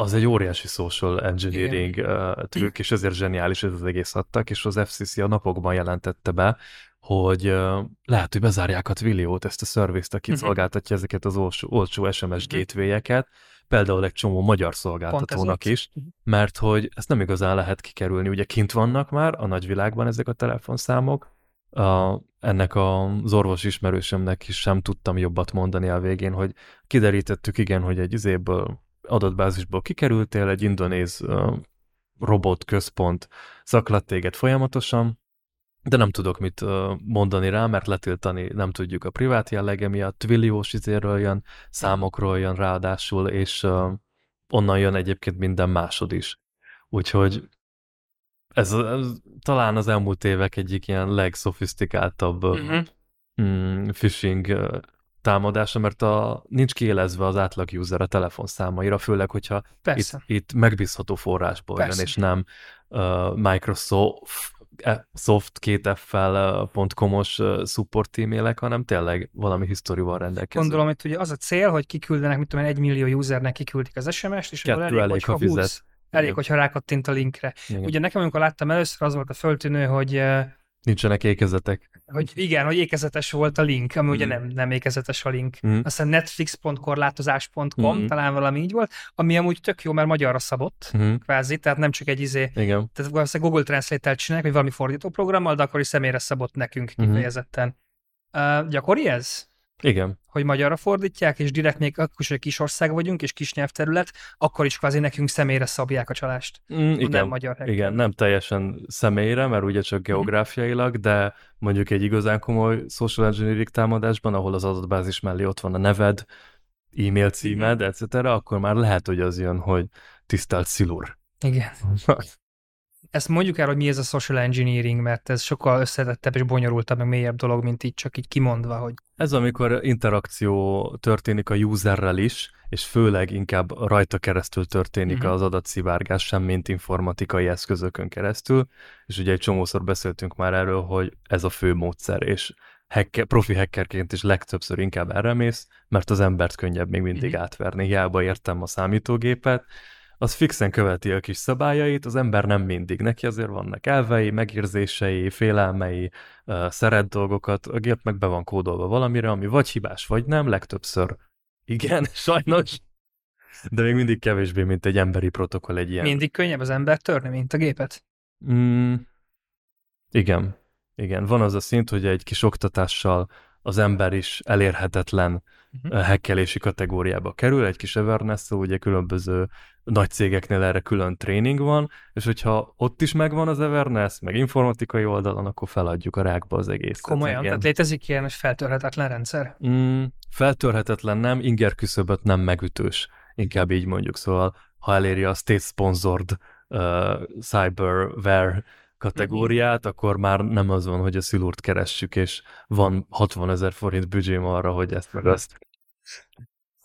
az egy óriási social engineering Igen. trükk, és ezért zseniális ez az egész adtak, és az FCC a napokban jelentette be, hogy lehet, hogy bezárják a Twilio-t, ezt a szervizt, aki uh-huh. szolgáltatja ezeket az olcsó, olcsó SMS uh-huh. Mhm. gateway-eket, például egy csomó magyar szolgáltatónak is, mhm. mert hogy ezt nem igazán lehet kikerülni. Ugye kint vannak már a nagyvilágban ezek a telefonszámok, a, ennek az orvos ismerősömnek is sem tudtam jobbat mondani a végén, hogy kiderítettük igen, hogy egy izéből adatbázisból kikerültél, egy indonéz robot központ szaklat téged folyamatosan, de nem tudok mit mondani rá, mert letiltani nem tudjuk a privát jellege miatt, Twiliós izéről jön, számokról jön ráadásul, és onnan jön egyébként minden másod is. Úgyhogy ez, ez talán az elmúlt évek egyik ilyen legszofisztikáltabb uh-huh. phishing támadása, mert a, nincs kiélezve az átlag user a telefonszámaira, főleg, hogyha itt, itt megbízható forrásból Persze. jön, és nem uh, Microsoft e, soft 2 os uh, support e-mailek, hanem tényleg valami historival rendelkező. Gondolom, hogy ugye az a cél, hogy kiküldenek, mit tudom egy millió usernek kiküldik az SMS-t, és Kettő elég, elég ha fizet. Húsz, elég, hogyha rákattint a linkre. Igen. Ugye nekem, amikor láttam először, az volt a föltűnő, hogy Nincsenek ékezetek. Hogy igen, hogy ékezetes volt a link, ami mm. ugye nem, nem ékezetes a link. Mm. Aztán netflix.korlátozás.com, mm. talán valami így volt, ami amúgy tök jó, mert magyarra szabott, mm. kvázi, tehát nem csak egy izé, igen. tehát valószínűleg Google Translate-tel csinálják, vagy valami fordítóprogrammal, de akkor is személyre szabott nekünk mhm. kifejezetten. Mm. Uh, gyakori ez? Igen. Hogy magyarra fordítják, és direkt még akkor is, hogy kis ország vagyunk, és kis nyelvterület, akkor is kvázi nekünk személyre szabják a csalást. Mm, igen, nem magyar hacker. igen, nem teljesen személyre, mert ugye csak mhm. geográfiailag, de mondjuk egy igazán komoly social engineering támadásban, ahol az adatbázis mellé ott van a neved, e-mail címed, etc., akkor már lehet, hogy az jön, hogy tisztelt Szilur. Igen. Ezt mondjuk el, hogy mi ez a social engineering, mert ez sokkal összetettebb és bonyolultabb, meg mélyebb dolog, mint így csak így kimondva, hogy... Ez amikor interakció történik a userrel is, és főleg inkább rajta keresztül történik uh-huh. az adatszivárgás, sem mint informatikai eszközökön keresztül, és ugye egy csomószor beszéltünk már erről, hogy ez a fő módszer, és hacker, profi hackerként is legtöbbször inkább erre mész, mert az embert könnyebb még mindig uh-huh. átverni. Hiába értem a számítógépet, az fixen követi a kis szabályait, az ember nem mindig. Neki azért vannak elvei, megérzései, félelmei, szeret dolgokat, a gép meg be van kódolva valamire, ami vagy hibás, vagy nem, legtöbbször igen, sajnos. De még mindig kevésbé, mint egy emberi protokoll egy ilyen. Mindig könnyebb az ember törni, mint a gépet? Mm, igen. Igen, van az a szint, hogy egy kis oktatással az ember is elérhetetlen uh-huh. hekkelési kategóriába kerül, egy kis awareness ugye különböző nagy cégeknél erre külön tréning van, és hogyha ott is megvan az awareness, meg informatikai oldalon, akkor feladjuk a rákba az egészet. Komolyan? Igen. Tehát létezik ilyen feltörhetetlen rendszer? Mm, feltörhetetlen nem, inger küszöböt nem megütős. Inkább így mondjuk, szóval ha eléri a state-sponsored uh, cyberware kategóriát, akkor már nem az van, hogy a szilúrt keressük, és van 60 ezer forint büdzsém arra, hogy ezt meg azt.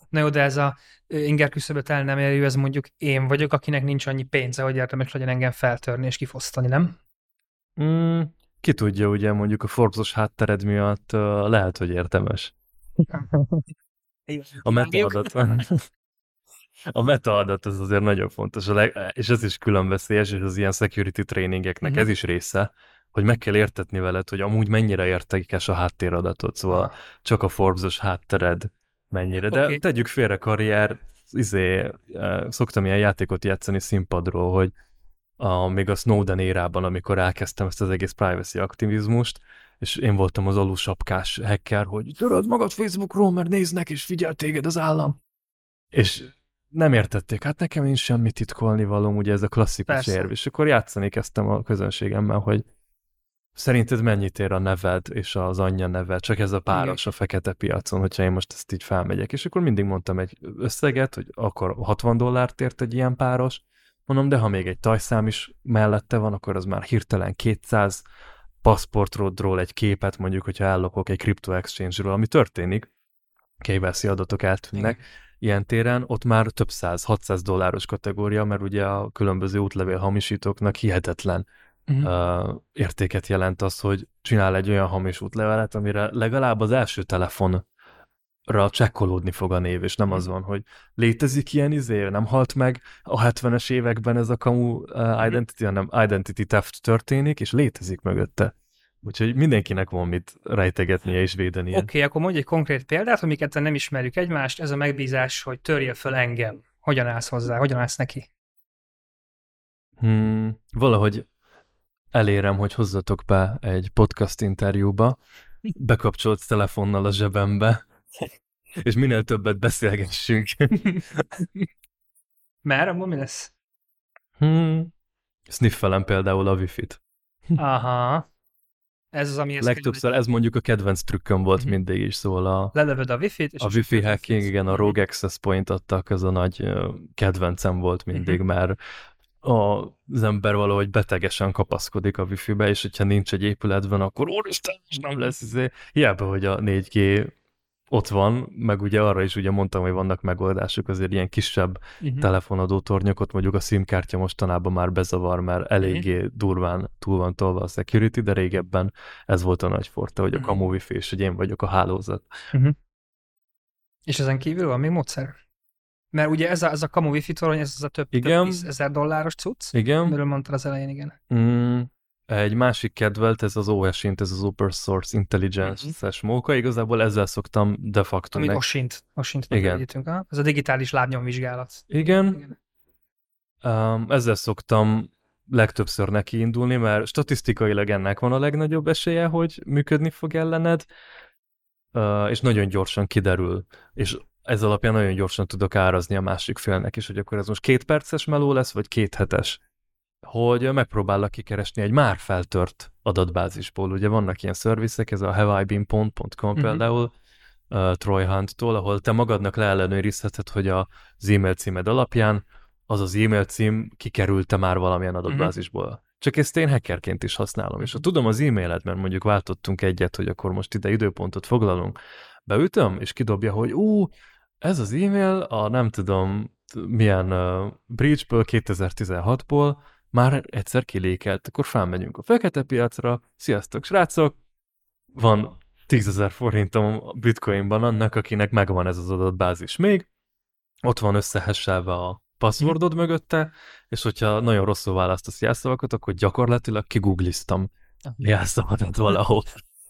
Na jó, de ez a inger küszöböt el nem érjű, ez mondjuk én vagyok, akinek nincs annyi pénze, hogy érdemes legyen engem feltörni és kifosztani, nem? Mm, ki tudja, ugye mondjuk a Forbes-os háttered miatt uh, lehet, hogy érdemes. A metaadat. A metaadat az azért nagyon fontos, leg, és ez is külön veszélyes, és az ilyen security tréningeknek uh-huh. ez is része, hogy meg kell értetni veled, hogy amúgy mennyire értékes a háttéradatot, szóval csak a Forbes-os háttered mennyire. De okay. tegyük félre karrier, izé, szoktam ilyen játékot játszani színpadról, hogy a, még a Snowden érában, amikor elkezdtem ezt az egész privacy aktivizmust, és én voltam az alusapkás hacker, hogy töröd magad Facebookról, mert néznek, és figyel téged az állam. És nem értették, hát nekem nincs semmi titkolni valóm, ugye ez a klasszikus Persze. érv, és akkor játszani kezdtem a közönségemmel, hogy szerinted mennyit ér a neved és az anyja neve, csak ez a páros Igen. a fekete piacon, hogyha én most ezt így felmegyek, és akkor mindig mondtam egy összeget, hogy akkor 60 dollárt ért egy ilyen páros, mondom, de ha még egy tajszám is mellette van, akkor az már hirtelen 200 paszportról egy képet, mondjuk, hogyha ellopok egy crypto exchange-ről, ami történik, KYC adatok eltűnnek, Igen ilyen téren, ott már több száz, 600 dolláros kategória, mert ugye a különböző útlevél hamisítóknak hihetetlen uh-huh. uh, értéket jelent az, hogy csinál egy olyan hamis útlevelet, amire legalább az első telefon ra csekkolódni fog a név, és nem az mhm. van, hogy létezik ilyen izé, nem halt meg a 70-es években ez a kamu uh, identity, hanem identity theft történik, és létezik mögötte. Úgyhogy mindenkinek van mit rejtegetnie és védenie. Oké, okay, akkor mondj egy konkrét példát, amiket nem ismerjük egymást, ez a megbízás, hogy törje föl engem. Hogyan állsz hozzá, hogyan állsz neki? Hmm, valahogy elérem, hogy hozzatok be egy podcast interjúba, bekapcsolt telefonnal a zsebembe, és minél többet beszélgessünk. Már abban mi lesz? Hmm. Sniffelem például a wifi-t. Aha. Ez az, ami... Legtöbbször ez mondjuk a kedvenc trükköm volt mm-hmm. mindig is, szóval a... Lelövöd a wifi-t, és... A wifi hacking, igen, a Rogue Access Point adtak, ez a nagy kedvencem volt mindig, mm-hmm. mert az ember valahogy betegesen kapaszkodik a wifi-be, és hogyha nincs egy épületben, akkor úristen, nem lesz, izé. hiába, hogy a 4G ott van, meg ugye arra is ugye mondtam, hogy vannak megoldások, azért ilyen kisebb uh-huh. telefonadó tornyokot, mondjuk a SIM-kártya mostanában már bezavar, mert eléggé uh-huh. durván túl van tolva a security, de régebben ez volt a nagy forte, hogy a uh-huh. kamu wifi, és hogy én vagyok a hálózat. Uh-huh. És ezen kívül van még módszer? Mert ugye ez a, ez a kamu wifi torony, ez az a több, igen. több ezer dolláros cucc, igen. miről mondtad az elején, igen. Mm, egy másik kedvelt, ez az OSINT, ez az Open Source Intelligence-es uh-huh. móka, igazából ezzel szoktam de facto Amit OSINT, OSINT Igen. Ha? Ez a digitális lábnyomvizsgálat. Igen. Igen. Um, ezzel szoktam legtöbbször neki indulni, mert statisztikailag ennek van a legnagyobb esélye, hogy működni fog ellened, uh, és nagyon gyorsan kiderül. És ez alapján nagyon gyorsan tudok árazni a másik félnek is, hogy akkor ez most két perces meló lesz, vagy két hetes hogy megpróbállak kikeresni egy már feltört adatbázisból. Ugye vannak ilyen szervizek, ez a haveibeen.com uh-huh. például, uh, Troy Hunt-tól, ahol te magadnak leellenőrizheted, hogy az e-mail címed alapján az az e-mail cím kikerült-e már valamilyen mhm. adatbázisból. Uh-huh. csak ezt én hackerként is használom. És ha tudom az e-mailet, mert mondjuk váltottunk egyet, hogy akkor most ide időpontot foglalunk, beütöm, és kidobja, hogy ú, ez az e-mail a nem tudom milyen uh, breachből 2016-ból már egyszer kilékelt, akkor felmegyünk a fekete piacra, sziasztok srácok, van 10.000 forintom bitcoinban annak, akinek megvan ez az adatbázis még, ott van összehesselve a passwordod mögötte, és hogyha nagyon rosszul választasz jelszavakat, akkor gyakorlatilag kigoogliztam jelszavadat valahol.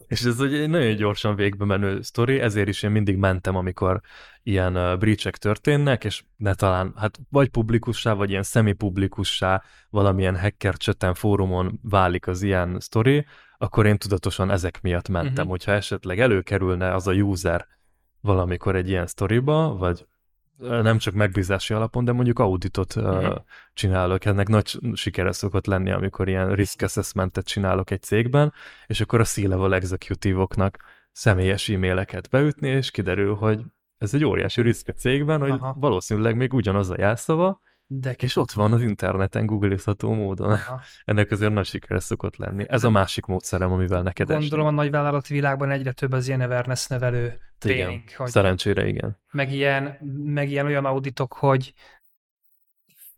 És ez egy nagyon gyorsan végbe menő sztori, ezért is én mindig mentem, amikor ilyen uh, breachek történnek, és ne talán, hát vagy publikussá, vagy ilyen szemi-publikussá valamilyen hacker cseten, fórumon válik az ilyen sztori, akkor én tudatosan ezek miatt mentem. Uh-huh. Hogyha esetleg előkerülne az a user valamikor egy ilyen sztoriba, vagy nem csak megbízási alapon, de mondjuk auditot uh, csinálok. Ennek nagy sikere szokott lenni, amikor ilyen risk assessmentet csinálok egy cégben, és akkor a C-level executive-oknak személyes e-maileket beütni, és kiderül, hogy ez egy óriási risk a cégben, hogy Aha. valószínűleg még ugyanaz a jelszava, de és ott van az interneten googlizható módon. Aha. Ennek azért nagy sikere szokott lenni. Ez a másik módszerem, amivel neked Gondolom esni. a nagyvállalati világban egyre több az ilyen awareness nevelő tréning. Igen, hogy szerencsére igen. Meg ilyen, meg ilyen olyan auditok, hogy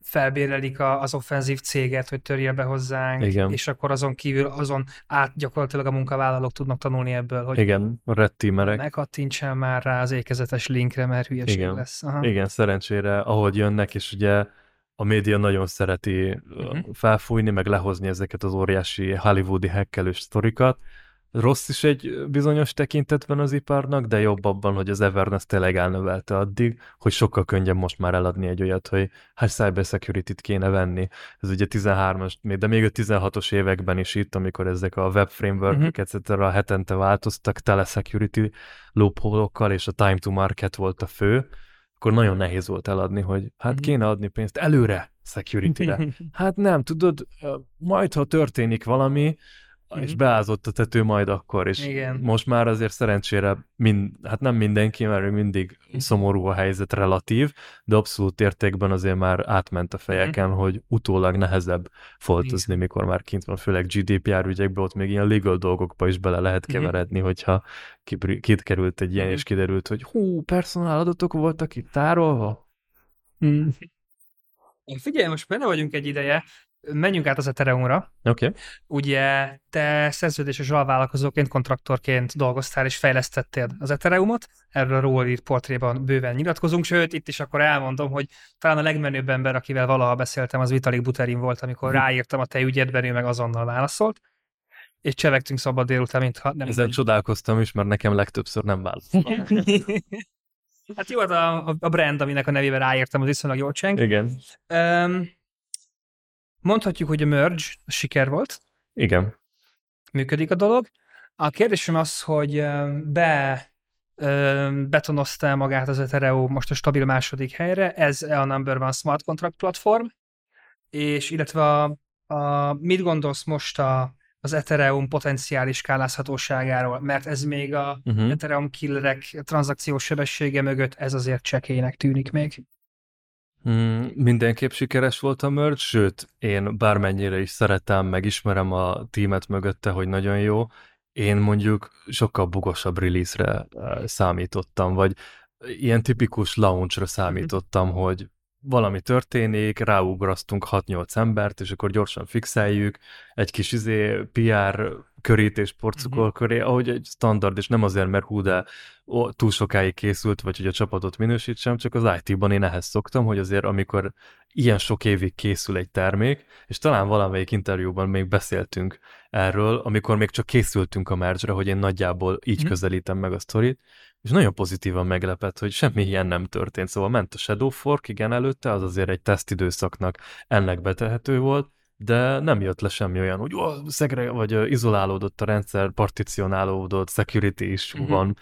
felbérelik a, az offenzív céget, hogy törje be hozzánk, Igen. és akkor azon kívül, azon át gyakorlatilag a munkavállalók tudnak tanulni ebből, hogy Igen, red teamerek. Megkattintsen már rá az ékezetes linkre, mert hülyeség Igen. lesz. Aha. Igen, szerencsére, ahogy jönnek, és ugye a média nagyon szereti uh-huh. felfújni, meg lehozni ezeket az óriási hollywoodi hekkelős sztorikat, rossz is egy bizonyos tekintetben az iparnak, de jobb abban, hogy az Everness tényleg elnövelte addig, hogy sokkal könnyebb most már eladni egy olyat, hogy hát cybersecurity-t kéne venni. Ez ugye 13-as, de még a 16-os években is itt, amikor ezek a web framework uh-huh. etc. hetente változtak telesecurity loophole és a time to market volt a fő, akkor nagyon nehéz volt eladni, hogy hát uh-huh. kéne adni pénzt előre security-re. Hát nem, tudod, majd ha történik valami, mm-hmm. és beázott a tető majd akkor, és Igen. most már azért szerencsére, mind, hát nem mindenki, mert mindig mm. szomorú a helyzet relatív, de abszolút értékben azért már átment a fejeken, mm. hogy utólag nehezebb foltozni, Igen. mikor már kint van, főleg GDPR ügyekben, ott még ilyen legal dolgokba is bele lehet mhm. keveredni, mm. hogyha kit került egy ilyen, mm. és kiderült, hogy hú, personál adatok voltak itt tárolva. Mm. Figyelj, most benne vagyunk egy ideje, menjünk át az Ethereumra. Oké. Okay. Ugye te szerződéses alvállalkozóként, kontraktorként dolgoztál és fejlesztettél az Ethereumot, erről a Roll portréban bőven nyilatkozunk, sőt, itt is akkor elmondom, hogy talán a legmenőbb ember, akivel valaha beszéltem, az Vitalik Buterin volt, amikor hmm. ráírtam a te ügyedben, ő meg azonnal válaszolt és csevegtünk szabad délután, mintha nem... Ezen csodálkoztam is, mert nekem legtöbbször nem válaszolt. hát jó, a, a brand, aminek a nevével ráírtam, az viszonylag jól cseng. Igen. Um, Mondhatjuk, hogy a merge siker volt. Igen. Működik a dolog. A kérdésem az, hogy be betonozta magát az Ethereum most a stabil második helyre, ez a number one smart contract platform, és illetve a, a, mit gondolsz most a, az Ethereum potenciális skálázhatóságáról, mert ez még a uh-huh. Ethereum killerek tranzakciós sebessége mögött ez azért csekének tűnik még. Mm, mindenképp sikeres volt a merge, sőt, én bármennyire is szeretem, meg ismerem a tímet mögötte, hogy nagyon jó, én mondjuk sokkal bugosabb release-re eh, számítottam, vagy ilyen tipikus launchra mhm. számítottam, mm-hmm. hogy valami történik, ráugrasztunk 6-8 embert, és akkor gyorsan fixeljük, egy kis izé, PR körítés porcukor uh-huh. köré, ahogy egy standard, és nem azért, mert hú, de túl sokáig készült, vagy hogy a csapatot minősítsem, csak az IT-ban én ehhez szoktam, hogy azért amikor ilyen sok évig készül egy termék, és talán valamelyik interjúban még beszéltünk erről, amikor még csak készültünk a merge hogy én nagyjából így uh-huh. közelítem meg a sztorit, és nagyon pozitívan meglepett, hogy semmi ilyen nem történt. Szóval ment a Shadow Fork, igen, előtte, az azért egy tesztidőszaknak ennek betehető volt, de nem jött le semmi olyan, hogy oh, szegre, vagy izolálódott a rendszer, particionálódott, security is uh-huh. van,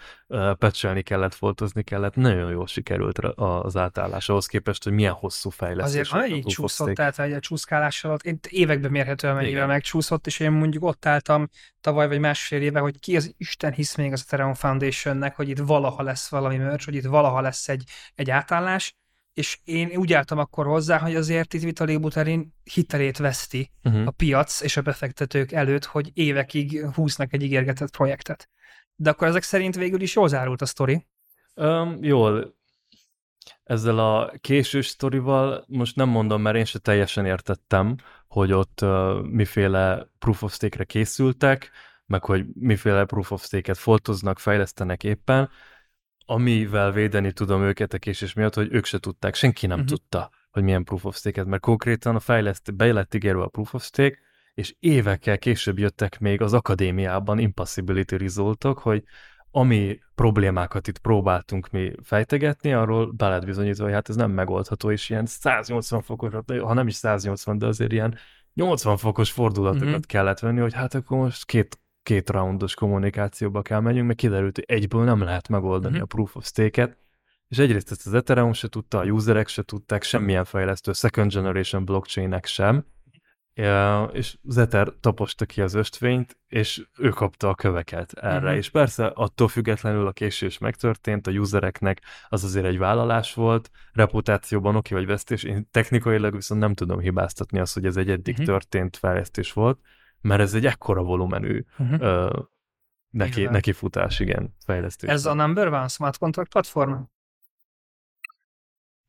pecselni kellett, foltozni kellett, nagyon jól sikerült az átállás ahhoz képest, hogy milyen hosszú fejlesztés. Azért amennyi csúszott, tehát egy csúszkálás alatt, én években mérhetően mennyivel megcsúszott, és én mondjuk ott álltam tavaly vagy másfél éve, hogy ki az Isten hisz még az Ethereum Foundationnek, hogy itt valaha lesz valami merch, hogy itt valaha lesz egy, egy átállás, és én úgy álltam akkor hozzá, hogy azért itt Vitali Buterin hitelét veszti uh-huh. a piac és a befektetők előtt, hogy évekig húznak egy ígérgetett projektet. De akkor ezek szerint végül is jól zárult a sztori. Um, jól. Ezzel a késős sztorival most nem mondom, mert én se teljesen értettem, hogy ott uh, miféle proof of stake-re készültek, meg hogy miféle proof of stake-et foltoznak, fejlesztenek éppen amivel védeni tudom őket a késés miatt, hogy ők se tudták, senki nem uh-huh. tudta, hogy milyen proof of stake-et, mert konkrétan a fejleszt, be lett ígérve a proof of stake, és évekkel később jöttek még az akadémiában impossibility resultok, hogy ami problémákat itt próbáltunk mi fejtegetni, arról be lehet bizonyítva, hogy hát ez nem megoldható, és ilyen 180 fokos, ha nem is 180, de azért ilyen 80 fokos fordulatokat uh-huh. kellett venni, hogy hát akkor most két két roundos kommunikációba kell menjünk, mert kiderült, hogy egyből nem lehet megoldani uh-huh. a proof of stake-et, és egyrészt ezt az Ethereum se tudta, a userek se tudták, semmilyen fejlesztő, second generation blockchainek sem, és az Ether taposta ki az östvényt, és ő kapta a köveket erre. Uh-huh. És persze attól függetlenül a késés megtörtént, a usereknek az azért egy vállalás volt, reputációban oké vagy vesztés, én technikailag viszont nem tudom hibáztatni azt, hogy ez egy eddig uh-huh. történt fejlesztés volt, mert ez egy ekkora volumenű uh-huh. ö, neki, neki futás, igen, fejlesztés. Ez a number one smart contract platform?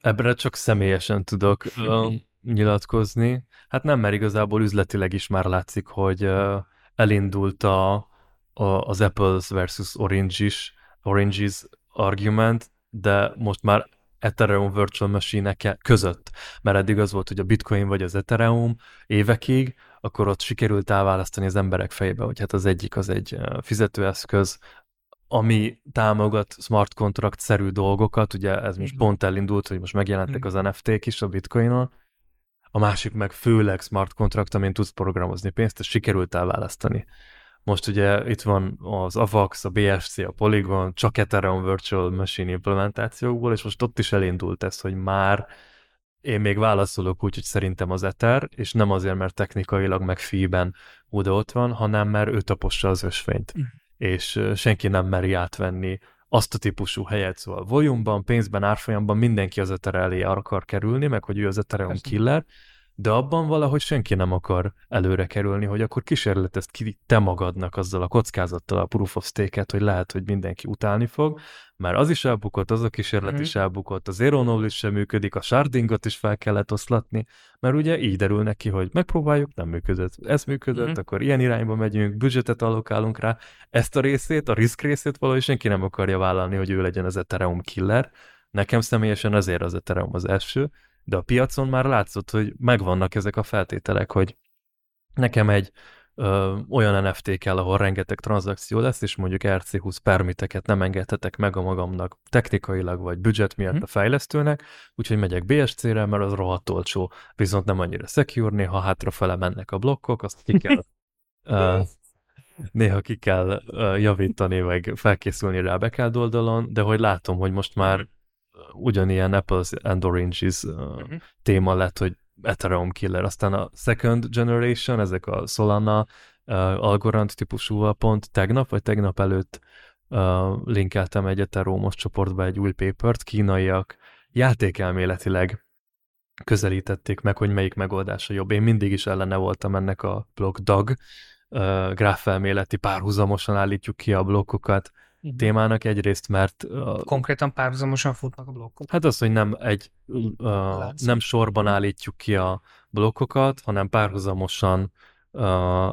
Ebbre csak személyesen tudok ö, nyilatkozni. Hát nem, mert igazából üzletileg is már látszik, hogy ö, elindult a, a, az Apples versus Oranges, Oranges argument, de most már Ethereum Virtual machine között, mert eddig az volt, hogy a Bitcoin vagy az Ethereum évekig, akkor ott sikerült elválasztani az emberek fejébe, hogy hát az egyik az egy fizetőeszköz, ami támogat smart contract-szerű dolgokat, ugye ez most pont elindult, hogy most megjelentek az NFT-k is a bitcoinon, a másik meg főleg smart contract, amin tudsz programozni pénzt, ezt sikerült elválasztani. Most ugye itt van az AVAX, a BSC, a Polygon, csak Ethereum Virtual Machine implementációkból, és most ott is elindult ez, hogy már én még válaszolok úgy, hogy szerintem az Ether, és nem azért, mert technikailag meg fíben oda ott van, hanem mert ő tapossa az ösvényt. Mm. És senki nem meri átvenni azt a típusú helyet, szóval volumeban, pénzben, árfolyamban mindenki az Ether elé akar kerülni, meg hogy ő az Ethereum killer, de abban valahogy senki nem akar előre kerülni, hogy akkor kísérletezd ki te magadnak azzal a kockázattal a proof of stake-et, hogy lehet, hogy mindenki utálni fog, mert az is elbukott, az a kísérlet mm-hmm. is elbukott, a Zero Knowledge sem működik, a shardingot is fel kellett oszlatni, mert ugye így derül neki, hogy megpróbáljuk, nem működött. Ez működött, mm-hmm. akkor ilyen irányba megyünk, budgetet allokálunk rá, ezt a részét, a risk részét valahogy senki nem akarja vállalni, hogy ő legyen az Ethereum killer. Nekem személyesen azért az Ethereum az első, de a piacon már látszott, hogy megvannak ezek a feltételek, hogy nekem egy ö, olyan NFT kell, ahol rengeteg tranzakció lesz, és mondjuk RC20 permiteket nem engedhetek meg a magamnak technikailag vagy budget miatt hm. a fejlesztőnek, úgyhogy megyek BSC-re, mert az rohadt olcsó, viszont nem annyira secure, néha hátrafele mennek a blokkok, azt ki kell ö, néha ki kell ö, javítani, vagy felkészülni rá backend oldalon, de hogy látom, hogy most már ugyanilyen Apples and Oranges uh, uh-huh. téma lett, hogy Ethereum killer. Aztán a second generation, ezek a Solana uh, Algorand típusúval pont tegnap, vagy tegnap előtt uh, linkeltem egy Ethereum csoportba egy új papert, kínaiak játékelméletileg közelítették meg, hogy melyik megoldása jobb. Én mindig is ellene voltam ennek a blokk DAG, uh, gráfelméleti párhuzamosan állítjuk ki a blokkokat. Témának, egyrészt mert... Uh, Konkrétan párhuzamosan futnak a blokkok? Hát az, hogy nem egy, uh, nem sorban állítjuk ki a blokkokat, hanem párhuzamosan uh,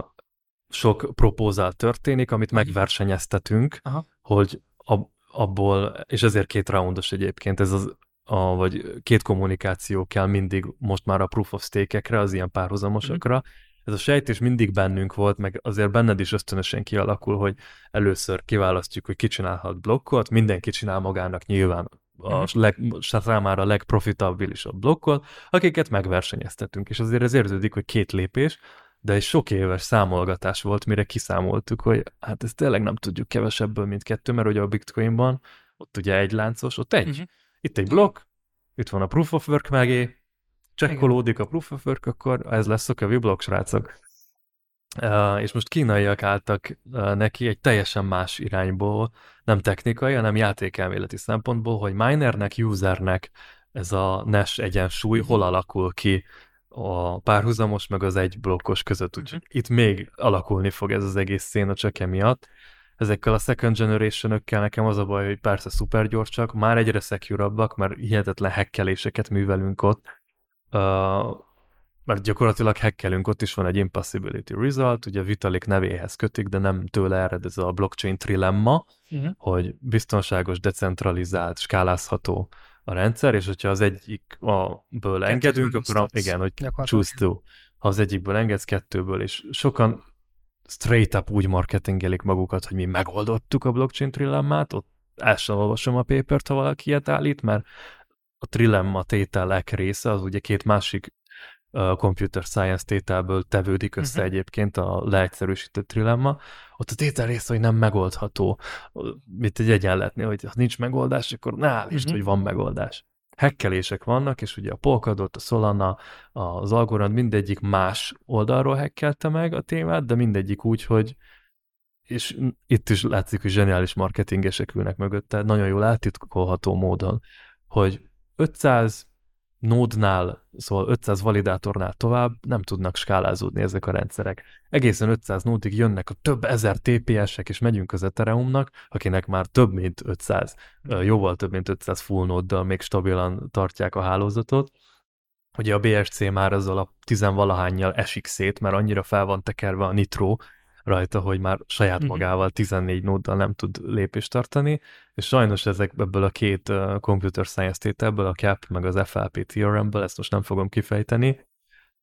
sok propózál történik, amit megversenyeztetünk, uh-huh. hogy ab, abból, és ezért két roundos egyébként, ez az a, vagy két kommunikáció kell mindig most már a proof of stake-ekre, az ilyen párhuzamosakra, uh-huh ez a sejtés mindig bennünk volt, meg azért benned is ösztönösen kialakul, hogy először kiválasztjuk, hogy ki csinálhat blokkot, mindenki csinál magának nyilván a mhm. leg, számára a legprofitabilisabb blokkot, akiket megversenyeztetünk, és azért ez érződik, hogy két lépés, de egy sok éves számolgatás volt, mire kiszámoltuk, hogy hát ezt tényleg nem tudjuk kevesebből, mint kettő, mert ugye a Bitcoinban ott ugye egy láncos, ott egy. Uh-huh. Itt egy blokk, itt van a proof of work megé, csekkolódik a proof of work, akkor ez lesz a blokk, srácok. Uh, és most kínaiak álltak uh, neki egy teljesen más irányból, nem technikai, hanem játékelméleti szempontból, hogy minernek, usernek ez a Nash egyensúly hol alakul ki a párhuzamos meg az egy blokkos között, úgyhogy uh-huh. itt még alakulni fog ez az egész széna csak emiatt. Ezekkel a second generation nekem az a baj, hogy persze szuper gyorsak, már egyre secure mert hihetetlen hekkeléseket művelünk ott, mert gyakorlatilag hekkelünk, ott is van egy impossibility result, ugye Vitalik nevéhez kötik, de nem tőle ered ez a blockchain trilemma, uh-huh. hogy biztonságos, decentralizált, skálázható a rendszer, és hogyha az egyikből engedünk, akkor a, igen, hogy choose to. Ha az egyikből engedsz, kettőből, és sokan straight up úgy marketingelik magukat, hogy mi megoldottuk a blockchain trilemmát, ott el sem olvasom a papert, ha valaki ilyet állít, mert a trilemma tételek része, az ugye két másik computer science tételből tevődik össze uh-huh. egyébként a leegyszerűsített trilemma. Ott a tétel része, hogy nem megoldható, mint egy egyenletnél, hogy ha nincs megoldás, akkor ne állítsd, uh-huh. hogy van megoldás. Hekkelések vannak, és ugye a Polkadot, a Solana, az Algorand mindegyik más oldalról hekkelte meg a témát, de mindegyik úgy, hogy és itt is látszik, hogy zseniális marketingesek ülnek mögötte, nagyon jól átitkolható módon, hogy 500 nódnál, szóval 500 validátornál tovább nem tudnak skálázódni ezek a rendszerek. Egészen 500 nódig jönnek a több ezer TPS-ek, és megyünk az Ethereumnak, akinek már több mint 500, jóval több mint 500 full nóddal még stabilan tartják a hálózatot. Ugye a BSC már azzal a tizenvalahányjal esik szét, mert annyira fel van tekerve a Nitro, rajta, hogy már saját mhm. magával 14 nóddal nem tud lépést tartani, és sajnos ezek ebből a két uh, computer science tételből, a CAP meg az FLP theoremből, ezt most nem fogom kifejteni,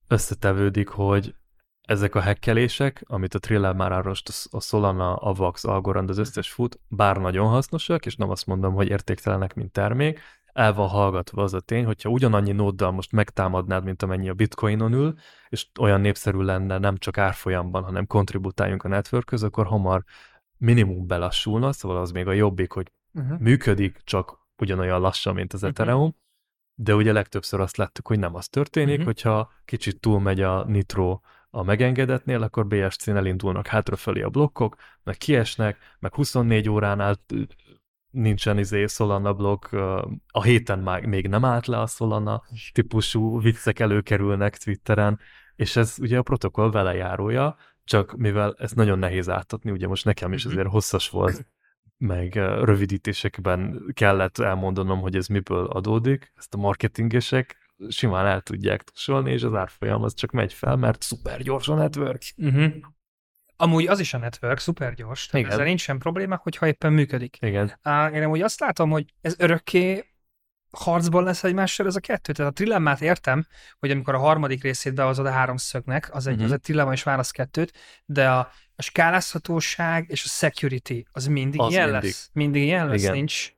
összetevődik, hogy ezek a hekkelések, amit a Triller már arrost, a Solana, a Vax, Algorand, az összes fut, bár nagyon hasznosak, és nem azt mondom, hogy értéktelenek, mint termék, el van hallgatva az a tény, hogyha ugyanannyi nóddal most megtámadnád, mint amennyi a bitcoinon ül, és olyan népszerű lenne nem csak árfolyamban, hanem kontributáljunk a networkhöz, akkor hamar minimum belassulna, szóval az még a jobbik, hogy uh-huh. működik, csak ugyanolyan lassan, mint az uh-huh. Ethereum, de ugye legtöbbször azt láttuk, hogy nem az történik, uh-huh. hogyha kicsit túlmegy a Nitro a megengedetnél, akkor BSC-n elindulnak hátrafelé a blokkok, meg kiesnek, meg 24 óránál nincsen izé Solana blog, a héten már még nem állt le a Solana típusú viccek előkerülnek Twitteren, és ez ugye a protokoll velejárója, csak mivel ez nagyon nehéz átadni, ugye most nekem is azért hosszas volt, meg rövidítésekben kellett elmondanom, hogy ez miből adódik, ezt a marketingesek simán el tudják tusolni, és az árfolyam az csak megy fel, mert szuper gyors a network. Uh-huh. Amúgy az is a network, szuper gyors, tehát Igen. ezzel nincs sem probléma, hogyha éppen működik. Igen. Uh, én amúgy azt látom, hogy ez örökké harcban lesz egymással ez a kettő. Tehát a trilemmát értem, hogy amikor a harmadik részét behozod a háromszögnek, az egy, uh-huh. az egy trilemma és válasz kettőt, de a, a skálázhatóság és a security az mindig az ilyen mindig. lesz. Mindig ilyen lesz, Igen. nincs.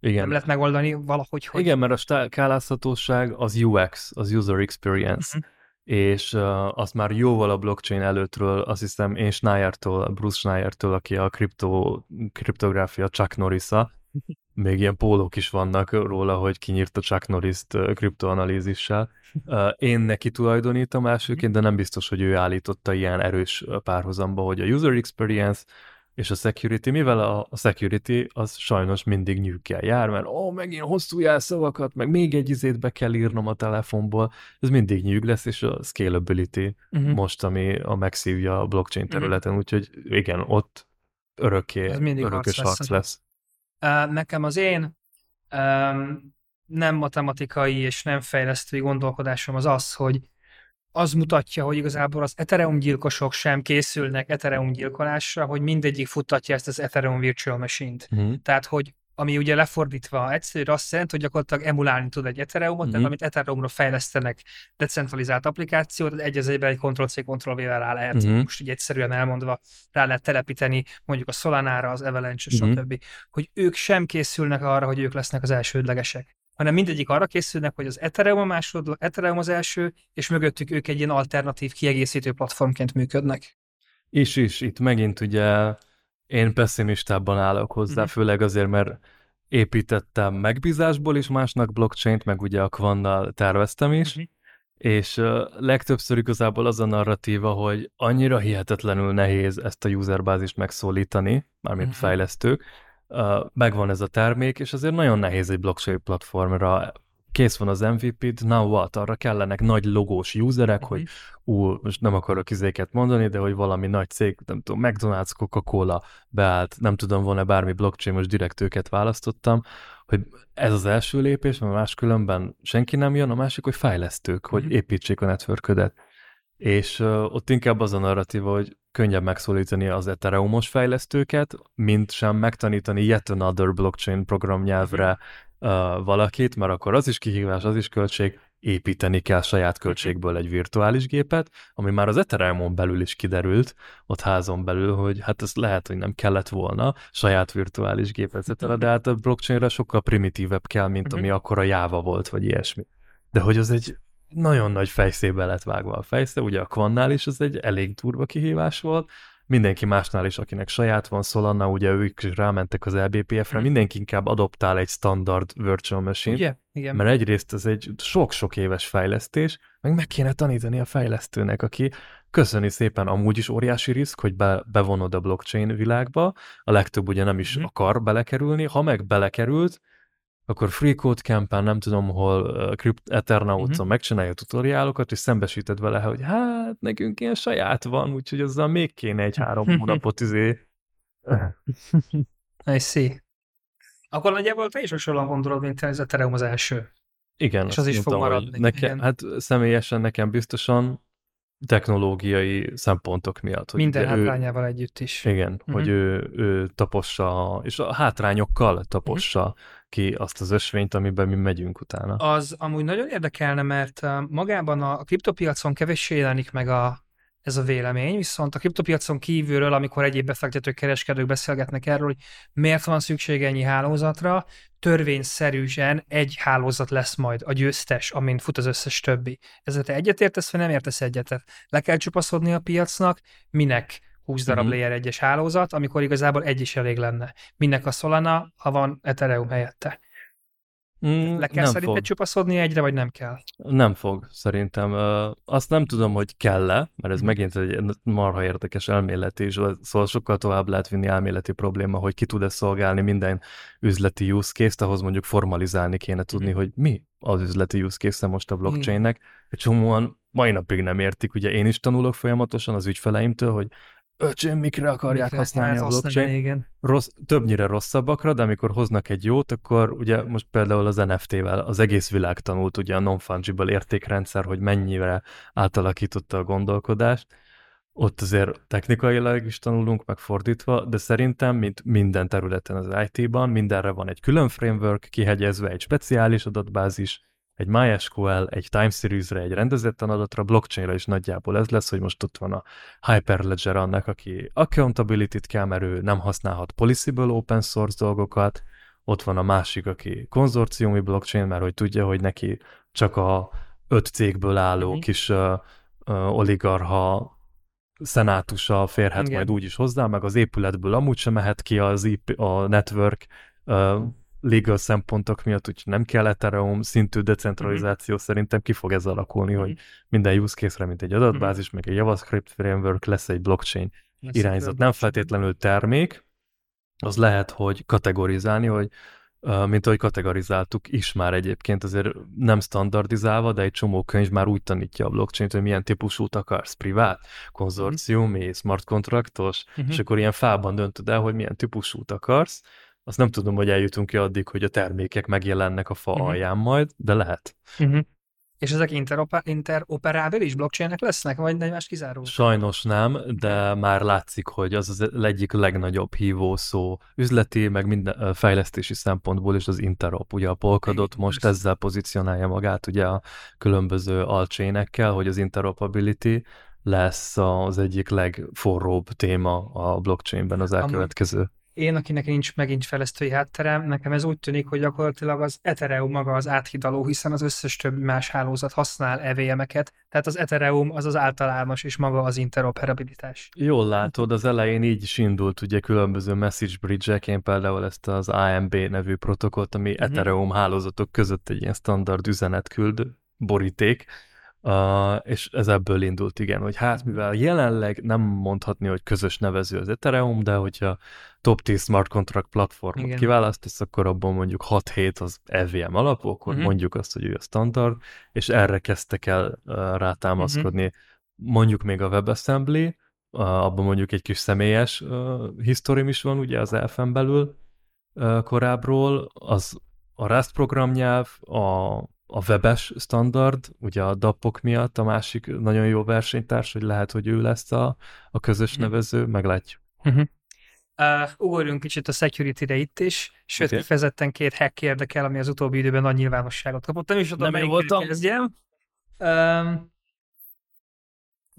Igen. Nem lehet megoldani valahogy, hogy... Igen, mert a skálázhatóság az UX, az user experience. Uh-huh és uh, azt már jóval a blockchain előttről, azt hiszem én Schneier-től, Bruce Schneier-től, aki a kripto, kriptográfia Chuck norris még ilyen pólók is vannak róla, hogy kinyírta Chuck Norris-t kriptoanalízissel. Én neki tulajdonítom elsőként, de nem biztos, hogy ő állította ilyen erős párhozamba, hogy a user experience és a security, mivel a, a security az sajnos mindig nyűkkel jár, mert ó, oh, megint hosszú jelszavakat, meg még egy izét be kell írnom a telefonból, ez mindig nyűg lesz, és a scalability uh-huh. most, ami a megszívja a blockchain mhm. területen, uh-huh. úgyhogy igen, ott örökké, ez mindig örökös harc lesz. lesz. Uh, nekem az én um, nem matematikai és nem fejlesztői gondolkodásom az az, hogy az mutatja, hogy igazából az Ethereum gyilkosok sem készülnek Ethereum gyilkolásra, hogy mindegyik futtatja ezt az Ethereum Virtual Machine-t. Uh-huh. Tehát, hogy ami ugye lefordítva egyszerűen azt jelenti, hogy gyakorlatilag emulálni tud egy Ethereumot, uh-huh. tehát amit Ethereumra fejlesztenek decentralizált applikációt, egy az egyben egy Ctrl-C, Ctrl-V-vel rá lehet, uh-huh. most így egyszerűen elmondva, rá lehet telepíteni mondjuk a Solana-ra, az Avalanche, uh-huh. stb. Hogy ők sem készülnek arra, hogy ők lesznek az elsődlegesek hanem mindegyik arra készülnek, hogy az Ethereum a másod, Ethereum az első, és mögöttük ők egy ilyen alternatív, kiegészítő platformként működnek. És is, itt megint ugye én pessimistában állok hozzá, mm. főleg azért, mert építettem megbízásból is másnak blockchain-t, meg ugye a Quannal terveztem is, mm. és uh, legtöbbször igazából az a narratíva, hogy annyira hihetetlenül nehéz ezt a userbázist megszólítani, mármint mm. fejlesztők, megvan ez a termék, és azért nagyon nehéz egy blockchain platformra kész van az MVP-d, now what? Arra kellenek nagy logós userek, hogy ú, most nem akarok izéket mondani, de hogy valami nagy cég, nem tudom, McDonald's, Coca-Cola beállt, nem tudom, van-e bármi blockchain, most direkt őket választottam, hogy ez az első lépés, mert máskülönben senki nem jön, a másik, hogy fejlesztők, hogy mhm. építsék a networködet. És ott inkább az a narratíva, hogy könnyebb megszólítani az Ethereumos fejlesztőket, mint sem megtanítani yet another blockchain programnyelvre uh, valakit, mert akkor az is kihívás, az is költség, építeni kell saját költségből egy virtuális gépet, ami már az Ethereumon belül is kiderült, ott házon belül, hogy hát ez lehet, hogy nem kellett volna saját virtuális gép, etc. De hát a blockchainre sokkal primitívebb kell, mint ami akkor a Java volt, vagy ilyesmi. De hogy az egy nagyon nagy fejszébe lett vágva a fejsze, ugye a Quannál is az egy elég durva kihívás volt, mindenki másnál is, akinek saját van Solana, ugye ők is rámentek az LBPF-re, mm. mindenki inkább adoptál egy standard virtual machine, ugye? Igen. mert egyrészt ez egy sok-sok éves fejlesztés, meg meg kéne tanítani a fejlesztőnek, aki köszöni szépen amúgy is óriási risk, hogy be, bevonod a blockchain világba, a legtöbb ugye nem is mm. akar belekerülni, ha meg belekerült, akkor Free Code Campaign, nem tudom hol, Crypt Eternauts-on uh-huh. megcsinálja a tutoriálokat, és szembesíted vele, hogy hát nekünk ilyen saját van, úgyhogy azzal még kéne egy három hónapot izé. I see. Akkor nagyjából te is hasonlóan gondolod, mint az Ethereum az első. Igen. És az is fog maradni. Nekem, hát személyesen nekem biztosan technológiai szempontok miatt. Hogy Minden hátrányával ő, együtt is. Igen, uh-huh. hogy ő, ő tapossa, és a hátrányokkal tapossa uh-huh. ki azt az ösvényt, amiben mi megyünk utána. Az amúgy nagyon érdekelne, mert magában a kriptopiacon kevéssé jelenik meg a, ez a vélemény, viszont a kriptopiacon kívülről, amikor egyéb befektetők, kereskedők beszélgetnek erről, hogy miért van szükség ennyi hálózatra, törvényszerűen egy hálózat lesz majd a győztes, amint fut az összes többi. Ezzel te egyetértesz, vagy nem értesz egyetet? Le kell csupaszodni a piacnak, minek 20 darab mm-hmm. layer egyes hálózat, amikor igazából egy is elég lenne. Minek a Solana, ha van Ethereum helyette. Mm, Le kell szerinted fog. csupaszodni egyre, vagy nem kell? Nem fog, szerintem. Azt nem tudom, hogy kell-e, mert ez mm. megint egy marha érdekes elméleti, szóval sokkal tovább lehet vinni elméleti probléma, hogy ki tud-e szolgálni minden üzleti use case ahhoz mondjuk formalizálni kéne tudni, mm. hogy mi az üzleti use case most a blockchainnek. Egy csomóan mai napig nem értik, ugye én is tanulok folyamatosan az ügyfeleimtől, hogy öcsém, mikre akarják mikre használni a blockchain. Igen. Rossz, többnyire rosszabbakra, de amikor hoznak egy jót, akkor ugye most például az NFT-vel az egész világ tanult ugye a non-fungible értékrendszer, hogy mennyire átalakította a gondolkodást. Ott azért technikailag is tanulunk, megfordítva, de szerintem, mint minden területen az IT-ban, mindenre van egy külön framework, kihegyezve egy speciális adatbázis, egy MySQL, egy time series-re, egy rendezetten adatra, blockchainre is nagyjából ez lesz, hogy most ott van a Hyperledger annak, aki accountability-t kell, mert ő nem használhat policy open source dolgokat, ott van a másik, aki konzorciumi blockchain, mert hogy tudja, hogy neki csak a öt cégből álló mm-hmm. kis uh, uh, oligarha szenátusa férhet Igen. majd úgy is hozzá, meg az épületből amúgy sem mehet ki az IP, a network, uh, legal szempontok miatt, úgyhogy nem kell Ethereum szintű decentralizáció, mm-hmm. szerintem ki fog ez alakulni, mm-hmm. hogy minden use case-re, mint egy adatbázis, mm-hmm. meg egy JavaScript framework, lesz egy blockchain lesz irányzat. Nem feltétlenül termék, az lehet, hogy kategorizálni, hogy mint ahogy kategorizáltuk is már egyébként, azért nem standardizálva, de egy csomó könyv már úgy tanítja a blockchain hogy milyen típusút akarsz, privát, konzorciumi, mm-hmm. smart kontraktos, mm-hmm. és akkor ilyen fában döntöd el, hogy milyen típusút akarsz, azt nem tudom, hogy eljutunk ki addig, hogy a termékek megjelennek a fa uh-huh. alján majd, de lehet. Uh-huh. És ezek interoper- interoperábilis blockchainek lesznek, vagy egymást kizáró? Sajnos nem, de már látszik, hogy az az egyik legnagyobb hívószó üzleti, meg minden fejlesztési szempontból is az interop. Ugye a Polkadot most ezzel pozícionálja magát ugye a különböző alcsénekkel, hogy az interoperability lesz az egyik legforróbb téma a blockchainben az elkövetkező én, akinek nincs megint fejlesztői hátterem, nekem ez úgy tűnik, hogy gyakorlatilag az Ethereum maga az áthidaló, hiszen az összes többi más hálózat használ EVM-eket, tehát az Ethereum az az általános, és maga az interoperabilitás. Jól látod, az elején így is indult ugye különböző message bridge-ek, én például ezt az AMB nevű protokollt, ami mm-hmm. Ethereum hálózatok között egy ilyen standard üzenet küld, boríték, Uh, és ez ebből indult, igen, hogy hát mivel jelenleg nem mondhatni, hogy közös nevező az Ethereum, de hogyha top 10 smart contract platformot igen. kiválasztasz, akkor abban mondjuk 6-7 az EVM alapú, akkor uh-huh. mondjuk azt, hogy ő a standard, és erre kezdtek el uh, rátámaszkodni. Uh-huh. Mondjuk még a WebAssembly, uh, abban mondjuk egy kis személyes uh, historim is van, ugye az elfen belül uh, korábbról, az a Rust programnyelv, a a webes standard, ugye a dapok miatt a másik nagyon jó versenytárs, hogy lehet, hogy ő lesz a, a közös mhm. nevező, meglátjuk. Uh-huh. Uh, ugorjunk kicsit a security-re itt is, sőt, okay. kifejezetten két hack érdekel, ami az utóbbi időben nagy nyilvánosságot kapott. Nem is tudom, Nem voltam. kezdjem. Um,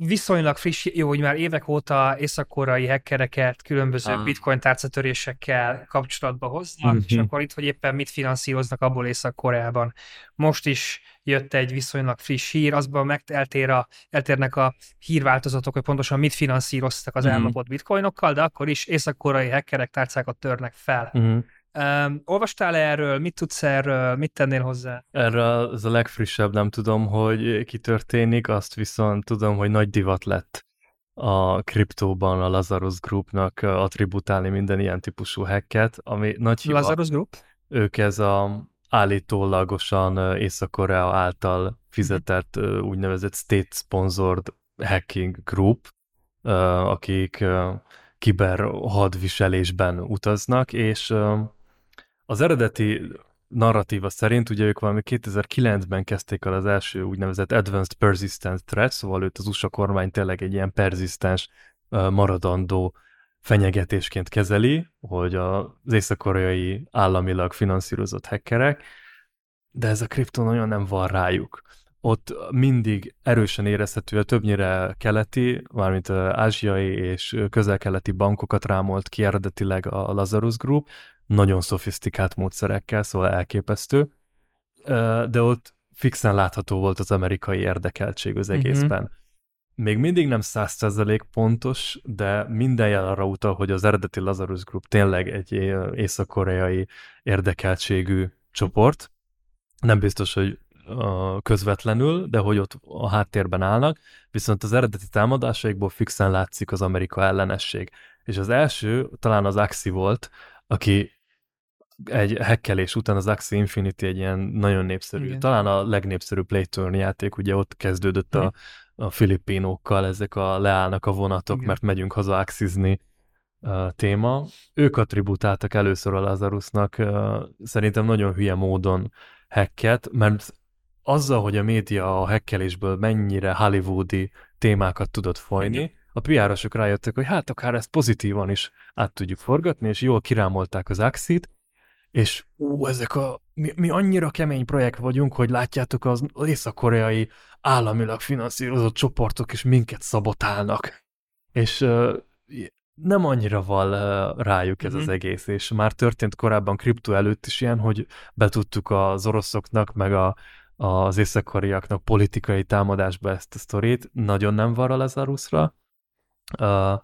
viszonylag friss, jó, hogy már évek óta észak-koreai hackereket különböző ah. bitcoin tárcatörésekkel kapcsolatba hoznak, mm-hmm. és akkor itt, hogy éppen mit finanszíroznak abból Észak-Koreában. Most is jött egy viszonylag friss hír, azban meg eltér a, eltérnek a hírváltozatok, hogy pontosan mit finanszíroztak az mm-hmm. elnapott bitcoinokkal, de akkor is észak-koreai hackerek tárcákat törnek fel. Mm-hmm. Um, olvastál erről, mit tudsz erről, mit tennél hozzá? Erről az a legfrissebb, nem tudom, hogy ki történik, azt viszont tudom, hogy nagy divat lett a kriptóban a Lazarus Groupnak attributálni minden ilyen típusú hacket, ami nagy hiba. Lazarus Group? Ők ez a állítólagosan Észak-Korea által fizetett úgynevezett state-sponsored hacking group, akik kiber hadviselésben utaznak, és az eredeti narratíva szerint ugye ők valami 2009-ben kezdték el az első úgynevezett Advanced Persistent Threat, szóval őt az USA kormány tényleg egy ilyen perzisztens, maradandó fenyegetésként kezeli, hogy az észak-koreai államilag finanszírozott hackerek, de ez a kriptó nagyon nem van rájuk. Ott mindig erősen érezhető a többnyire keleti, mármint ázsiai és közel-keleti bankokat rámolt ki eredetileg a Lazarus Group, nagyon szofisztikált módszerekkel, szóval elképesztő, de ott fixen látható volt az amerikai érdekeltség az mhm. egészben. Mm-hmm. Még mindig nem százszerzelék pontos, de minden jel arra utal, hogy az eredeti Lazarus Group tényleg egy észak-koreai érdekeltségű csoport. Nem biztos, hogy közvetlenül, de hogy ott a háttérben állnak, viszont az eredeti támadásaikból fixen látszik az Amerika ellenesség. És az első talán az Axi volt, aki egy hekkelés után az Axie Infinity egy ilyen nagyon népszerű, Igen. talán a legnépszerűbb Playturn játék, ugye ott kezdődött a, a filipinókkal, ezek a leállnak a vonatok, Igen. mert megyünk haza axizni téma. Ők attributáltak először a Lazarusnak szerintem nagyon hülye módon hacket, mert azzal, hogy a média a hekkelésből mennyire hollywoodi témákat tudott folyni, Igen. a pr rájöttek, hogy hát akár ezt pozitívan is át tudjuk forgatni, és jól kirámolták az Axit, és ú, ezek a, mi, mi annyira kemény projekt vagyunk, hogy látjátok az észak-koreai államilag finanszírozott csoportok is minket szabotálnak. És uh, nem annyira val uh, rájuk ez mm-hmm. az mhm. egész, és már történt korábban kriptó előtt is ilyen, hogy betudtuk az oroszoknak, meg a, az észak politikai támadásba ezt a sztorit, nagyon nem var a Lazarusra. Uh,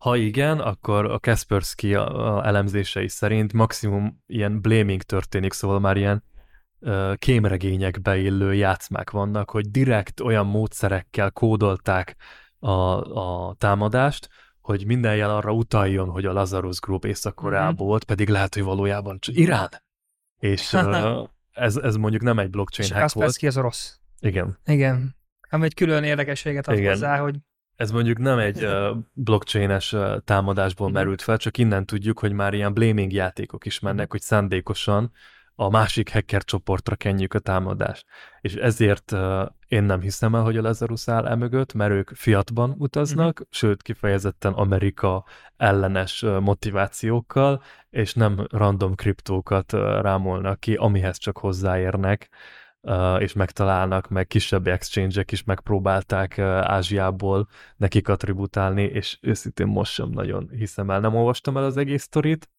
ha igen, akkor a Kaspersky elemzései szerint maximum ilyen blaming történik, szóval már ilyen uh, kémregényekbe illő játszmák vannak, hogy direkt olyan módszerekkel kódolták a, a támadást, hogy minden jel arra utaljon, hogy a Lazarus Group Észak-Koreából mm-hmm. volt, pedig lehet, hogy valójában csak Irán. És uh, ez, ez mondjuk nem egy blockchain És hack volt. az orosz. Igen. Igen. Ami egy külön érdekességet ad Igen. hozzá, hogy ez mondjuk nem egy uh, blockchain-es uh, támadásból mhm. merült fel, csak innen tudjuk, hogy már ilyen blaming játékok is mennek, mhm. hogy szándékosan a másik hacker csoportra kenjük a támadást. És ezért uh, én nem hiszem el, hogy a Lazarus áll emögött, mert ők fiatban utaznak, uh-huh. sőt kifejezetten Amerika ellenes uh, motivációkkal, és nem random kriptókat uh, rámolnak ki, amihez csak hozzáérnek és megtalálnak, meg kisebb exchange-ek is megpróbálták Ázsiából nekik attributálni, és őszintén most sem nagyon hiszem el. Nem olvastam el az egész sztorit,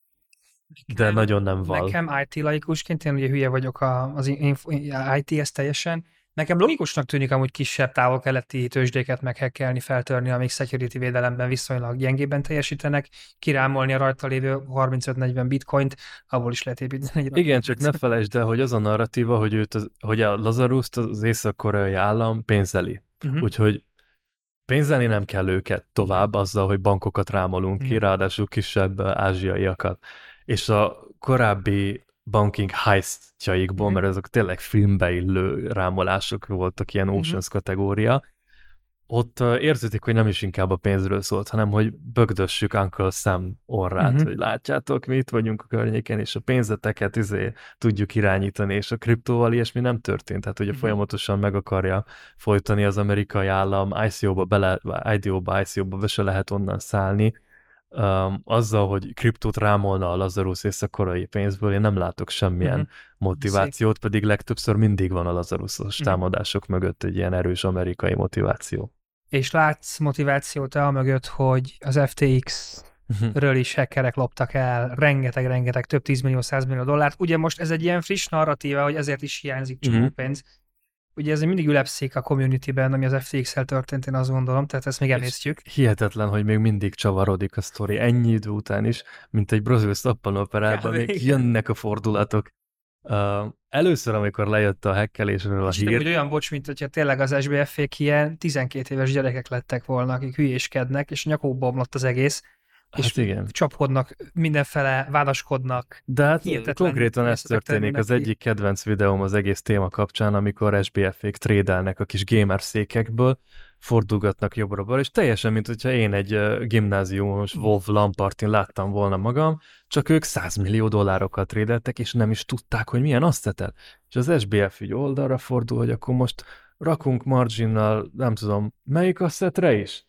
de nekem, nagyon nem val. Nekem IT laikusként, én ugye hülye vagyok a, az IT-hez teljesen, Nekem logikusnak tűnik amúgy kisebb távol-keleti tőzsdéket meghekkelni, feltörni, amik security védelemben viszonylag gyengében teljesítenek, kirámolni a rajta lévő 35-40 bitcoint, abból is lehet építeni Igen, csak ne felejtsd el, hogy az a narratíva, hogy, őt az, hogy a lazarus az észak-koreai állam pénzeli. Uh-huh. Úgyhogy pénzelni nem kell őket tovább azzal, hogy bankokat rámolunk ki, uh-huh. ráadásul kisebb ázsiaiakat. És a korábbi banking heistjaikból, mm. mert ezek tényleg filmbe illő rámolások voltak, ilyen mhm. Oceans mm. kategória, ott érződik, hogy nem is inkább a pénzről szólt, hanem hogy bögdössük Uncle Sam orrát, mm-hmm. hogy látjátok, mi itt vagyunk a környéken, és a pénzeteket izé tudjuk irányítani, és a kriptóval ilyesmi nem történt. Tehát ugye mm-hmm. folyamatosan meg akarja folytani az amerikai állam, ICO-ba, bele, IDO-ba, ICO-ba be se lehet onnan szállni, um, azzal, hogy kriptót rámolna a Lazarus észak-koreai pénzből, én nem látok semmilyen mm-hmm. motivációt, Szép. pedig legtöbbször mindig van a Lazarusos mm-hmm. támadások mögött egy ilyen erős amerikai motiváció. És látsz motivációt el mögött, hogy az FTX mhm. ről is hackerek loptak el rengeteg-rengeteg, több 10 millió, 100 millió dollárt. Ugye most ez egy ilyen friss narratíva, hogy ezért is hiányzik csomó mm-hmm. pénz, ugye ez mindig ülepszik a community-ben, ami az FTX-el történt, én azt gondolom, tehát ezt még emésztjük. Hihetetlen, hogy még mindig csavarodik a sztori ennyi idő után is, mint egy brazil szappanoperában, még igen. jönnek a fordulatok. Uh, először, amikor lejött a hekkelésről a hír... hogy olyan bocs, mint hogyha tényleg az SBF-fék ilyen 12 éves gyerekek lettek volna, akik hülyéskednek, és nyakóba omlott az egész, Hát és igen. csapkodnak, mindenfele vádaskodnak. De hát konkrétan ez történik. Az egyik kedvenc videóm az egész téma kapcsán, amikor SBF-ék trédelnek a kis gamer székekből, fordulgatnak jobbra és teljesen, mint hogyha én egy gimnáziumos Wolf Lampartin láttam volna magam, csak ők 100 millió dollárokat trédeltek, és nem is tudták, hogy milyen asszetet. És az SBF ügy oldalra fordul, hogy akkor most rakunk marginnal, nem tudom, melyik asszetre is?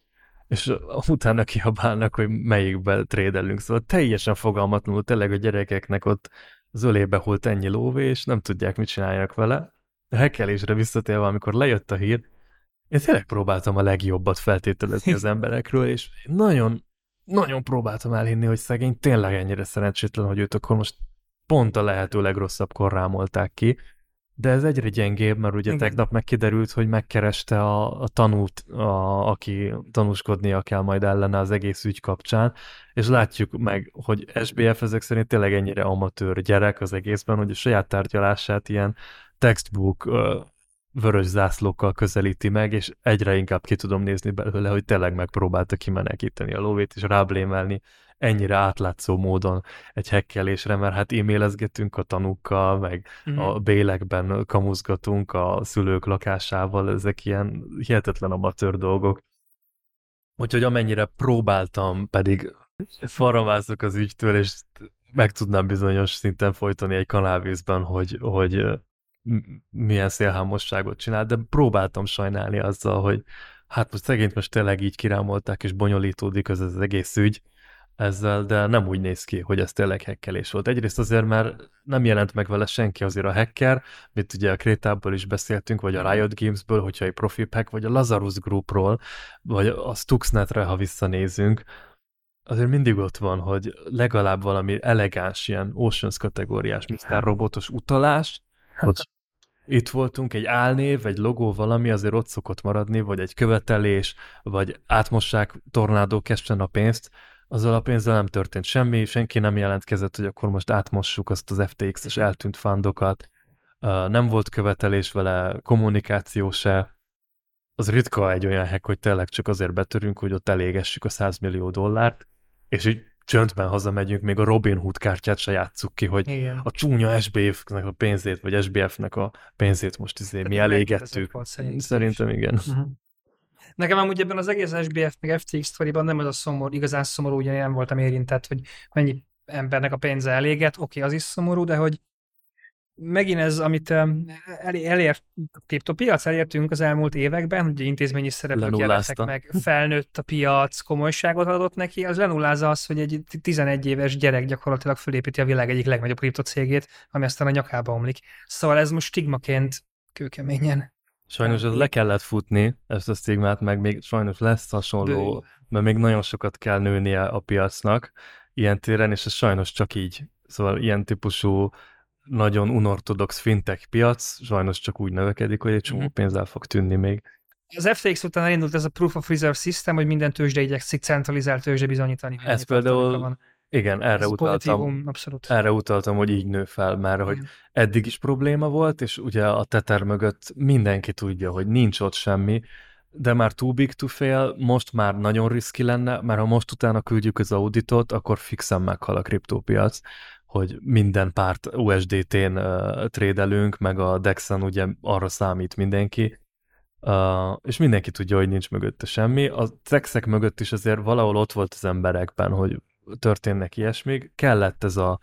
És utána kiabálnak, hogy melyikbe trédelünk. Szóval teljesen fogalmatlanul tényleg a gyerekeknek ott az ölébe holt ennyi lóvé, és nem tudják, mit csinálják vele. A hekkelésre visszatérve, amikor lejött a hír, én tényleg próbáltam a legjobbat feltételezni az emberekről, és nagyon, nagyon próbáltam elhinni, hogy szegény tényleg ennyire szerencsétlen, hogy őt akkor most pont a lehető legrosszabbkor rámolták ki, de ez egyre gyengébb, mert ugye Igen. tegnap megkiderült, hogy megkereste a, a tanút, a, aki tanúskodnia kell majd ellene az egész ügy kapcsán, és látjuk meg, hogy SBF ezek szerint tényleg ennyire amatőr gyerek az egészben, hogy a saját tárgyalását ilyen textbook vörös zászlókkal közelíti meg, és egyre inkább ki tudom nézni belőle, hogy tényleg megpróbálta kimenekíteni a lóvét, és ráblémelni ennyire átlátszó módon egy hekkelésre, mert hát e-mailezgetünk a tanúkkal, meg mm. a bélekben kamuzgatunk a szülők lakásával, ezek ilyen hihetetlen amatőr dolgok. Úgyhogy amennyire próbáltam, pedig faramázok az ügytől, és meg tudnám bizonyos szinten folytani egy kanálvízben, hogy, hogy milyen szélhámosságot csinál, de próbáltam sajnálni azzal, hogy hát most szegényt most tényleg így kirámolták, és bonyolítódik az, az egész ügy, ezzel, de nem úgy néz ki, hogy ez tényleg hekkelés volt. Egyrészt azért, mert nem jelent meg vele senki azért a hacker, mint ugye a Krétából is beszéltünk, vagy a Riot Gamesből, hogyha egy profi hack, vagy a Lazarus Groupról, vagy a Stuxnetre, ha visszanézünk, azért mindig ott van, hogy legalább valami elegáns, ilyen Oceans kategóriás, Mr. Robotos utalás, hogy itt voltunk, egy álnév, egy logó, valami azért ott szokott maradni, vagy egy követelés, vagy átmossák tornádó kesten a pénzt, azzal a pénzzel nem történt semmi, senki nem jelentkezett, hogy akkor most átmossuk azt az FTX-es eltűnt fundokat, nem volt követelés vele, kommunikáció se. Az ritka egy olyan hack, hogy tényleg csak azért betörünk, hogy ott elégessük a 100 millió dollárt, és így csöndben hazamegyünk, még a Robin Hood kártyát se játsszuk ki, hogy Igen. a csúnya SBF-nek a pénzét, vagy SBF-nek a pénzét most izé mi elégettük. Szerintem igen. Uh-huh. Nekem amúgy ebben az egész SBF meg FTX sztoriban nem ez a szomorú, igazán szomorú, ugye nem voltam érintett, hogy mennyi embernek a pénze eléget, oké, okay, az is szomorú, de hogy megint ez, amit el, elért, kriptopiac elértünk az elmúlt években, hogy intézményi szereplők jelentek meg, felnőtt a piac, komolyságot adott neki, az lenullázza az, hogy egy 11 éves gyerek gyakorlatilag fölépíti a világ egyik legnagyobb kriptocégét, ami aztán a nyakába omlik. Szóval ez most stigmaként kőkeményen Sajnos ez le kellett futni, ezt a stigmát, meg még sajnos lesz hasonló, Bő. mert még nagyon sokat kell nőnie a piacnak ilyen téren, és ez sajnos csak így. Szóval ilyen típusú nagyon unortodox fintech piac, sajnos csak úgy növekedik, hogy egy csomó uh-huh. pénzzel fog tűnni még. Az FTX után elindult ez a Proof of Reserve System, hogy minden tőzsde igyekszik centralizált tőzsde bizonyítani. Ez például, van. igen, erre ez utaltam, abszolút. erre utaltam, hogy így nő fel, mert igen. hogy eddig is probléma volt, és ugye a Tether mögött mindenki tudja, hogy nincs ott semmi, de már too big to fail, most már nagyon riszki lenne, mert ha most utána küldjük az auditot, akkor fixen meghal a kriptópiac, hogy minden párt USDT-n uh, trédelünk, meg a Dexen ugye arra számít mindenki, uh, és mindenki tudja, hogy nincs mögötte semmi. A Dexek mögött is azért valahol ott volt az emberekben, hogy történnek ilyesmik. Kellett ez a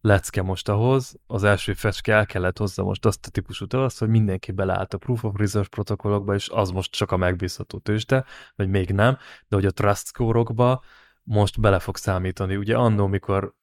lecke most ahhoz, az első fecske el kellett hozzá most azt a típusú azt, hogy mindenki beleállt a Proof of Reserve protokollokba, és az most csak a megbízható tőzsde, vagy még nem, de hogy a Trust score most bele fog számítani. Ugye annó, mikor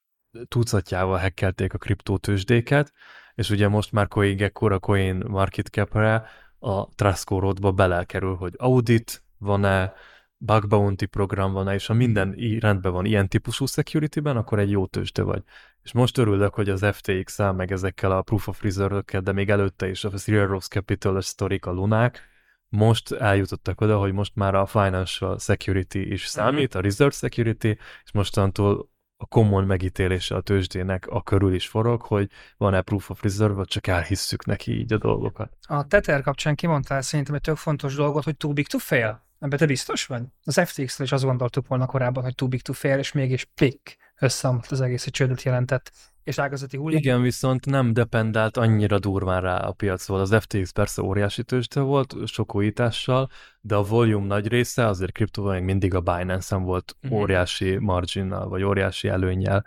tucatjával hekkelték a kriptótőzsdéket, és ugye most már CoinGecko, a Coin Market Cap-re a Trust score belekerül, hogy audit van-e, bug bounty program van-e, és ha minden rendben van ilyen típusú security-ben, akkor egy jó tőzsde vagy. És most örülök, hogy az ftx meg ezekkel a Proof of Reserve-ökkel, de még előtte is a Zero Rose Capital sztorik, a lunák, most eljutottak oda, hogy most már a Financial Security is számít, a Reserve Security, és mostantól a common megítélése a tőzsdének a körül is forog, hogy van-e proof of reserve, vagy csak elhisszük neki így a dolgokat. A Tether kapcsán kimondtál szerintem egy tök fontos dolgot, hogy too big to fail. Ebben te biztos vagy? Az FTX-ről is azt gondoltuk volna korábban, hogy too big to fail, és mégis pik összeomlott az egész, egy csődöt jelentett és ágazati hullám. Igen, viszont nem dependált annyira durván rá a piacról. Az FTX persze óriási tőzsde volt, sok újítással, de a volume nagy része azért kriptóban még mindig a Binance-en volt mm. óriási marginnal, vagy óriási előnyel.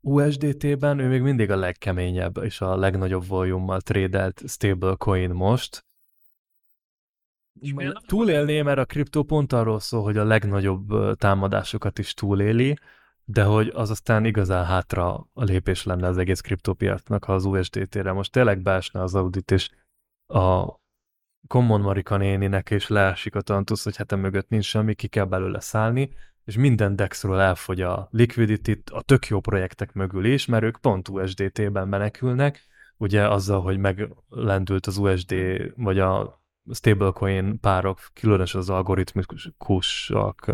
USDT-ben ő még mindig a legkeményebb és a legnagyobb volume-mal trédelt stablecoin most, túlélné, mert a kriptó pont arról szól, hogy a legnagyobb támadásokat is túléli, de hogy az aztán igazán hátra a lépés lenne az egész kriptópiacnak, ha az USDT-re most tényleg beesne az audit, és a Common Marika néninek és leesik a tantusz, hogy hát mögött nincs semmi, ki kell belőle szállni, és minden DEX-ről elfogy a liquidity a tök jó projektek mögül is, mert ők pont USDT-ben menekülnek, ugye azzal, hogy meglendült az USD, vagy a stablecoin párok, különösen az algoritmikusak,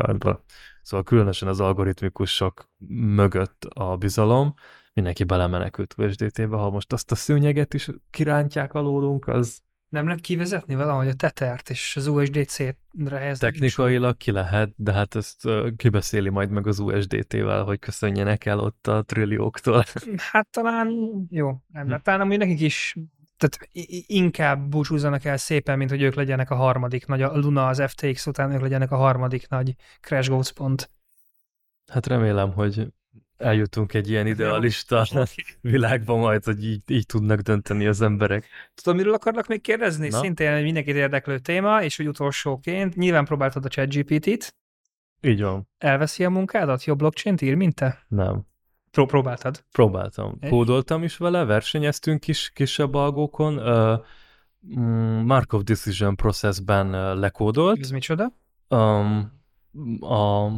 Szóval különösen az algoritmikusok mögött a bizalom, mindenki belemenekült USDT-be, ha most azt a szőnyeget is kirántják alólunk, az... Nem lehet kivezetni valahogy a tetert és az USDC-re helyezni? Technikailag ki lehet, de hát ezt kibeszéli majd meg az USDT-vel, hogy köszönjenek el ott a trillióktól. Hát talán jó, nem, hm. talán amúgy nekik is tehát inkább búcsúzzanak el szépen, mint hogy ők legyenek a harmadik nagy, a Luna az FTX után ők legyenek a harmadik nagy Crash Goats pont. Hát remélem, hogy eljutunk egy ilyen idealista világba majd, hogy így, így tudnak dönteni az emberek. Tudom, miről akarnak még kérdezni? Na? Szintén egy mindenkit érdeklő téma, és úgy utolsóként nyilván próbáltad a ChatGPT-t. Így van. Elveszi a munkádat? Jobb blockchain-t ír, mint te? Nem. Pró- próbáltad? Próbáltam. Kódoltam is vele, versenyeztünk is kisebb algókon. Uh, Markov Decision Processben uh, lekódolt. Ez micsoda? Um, a,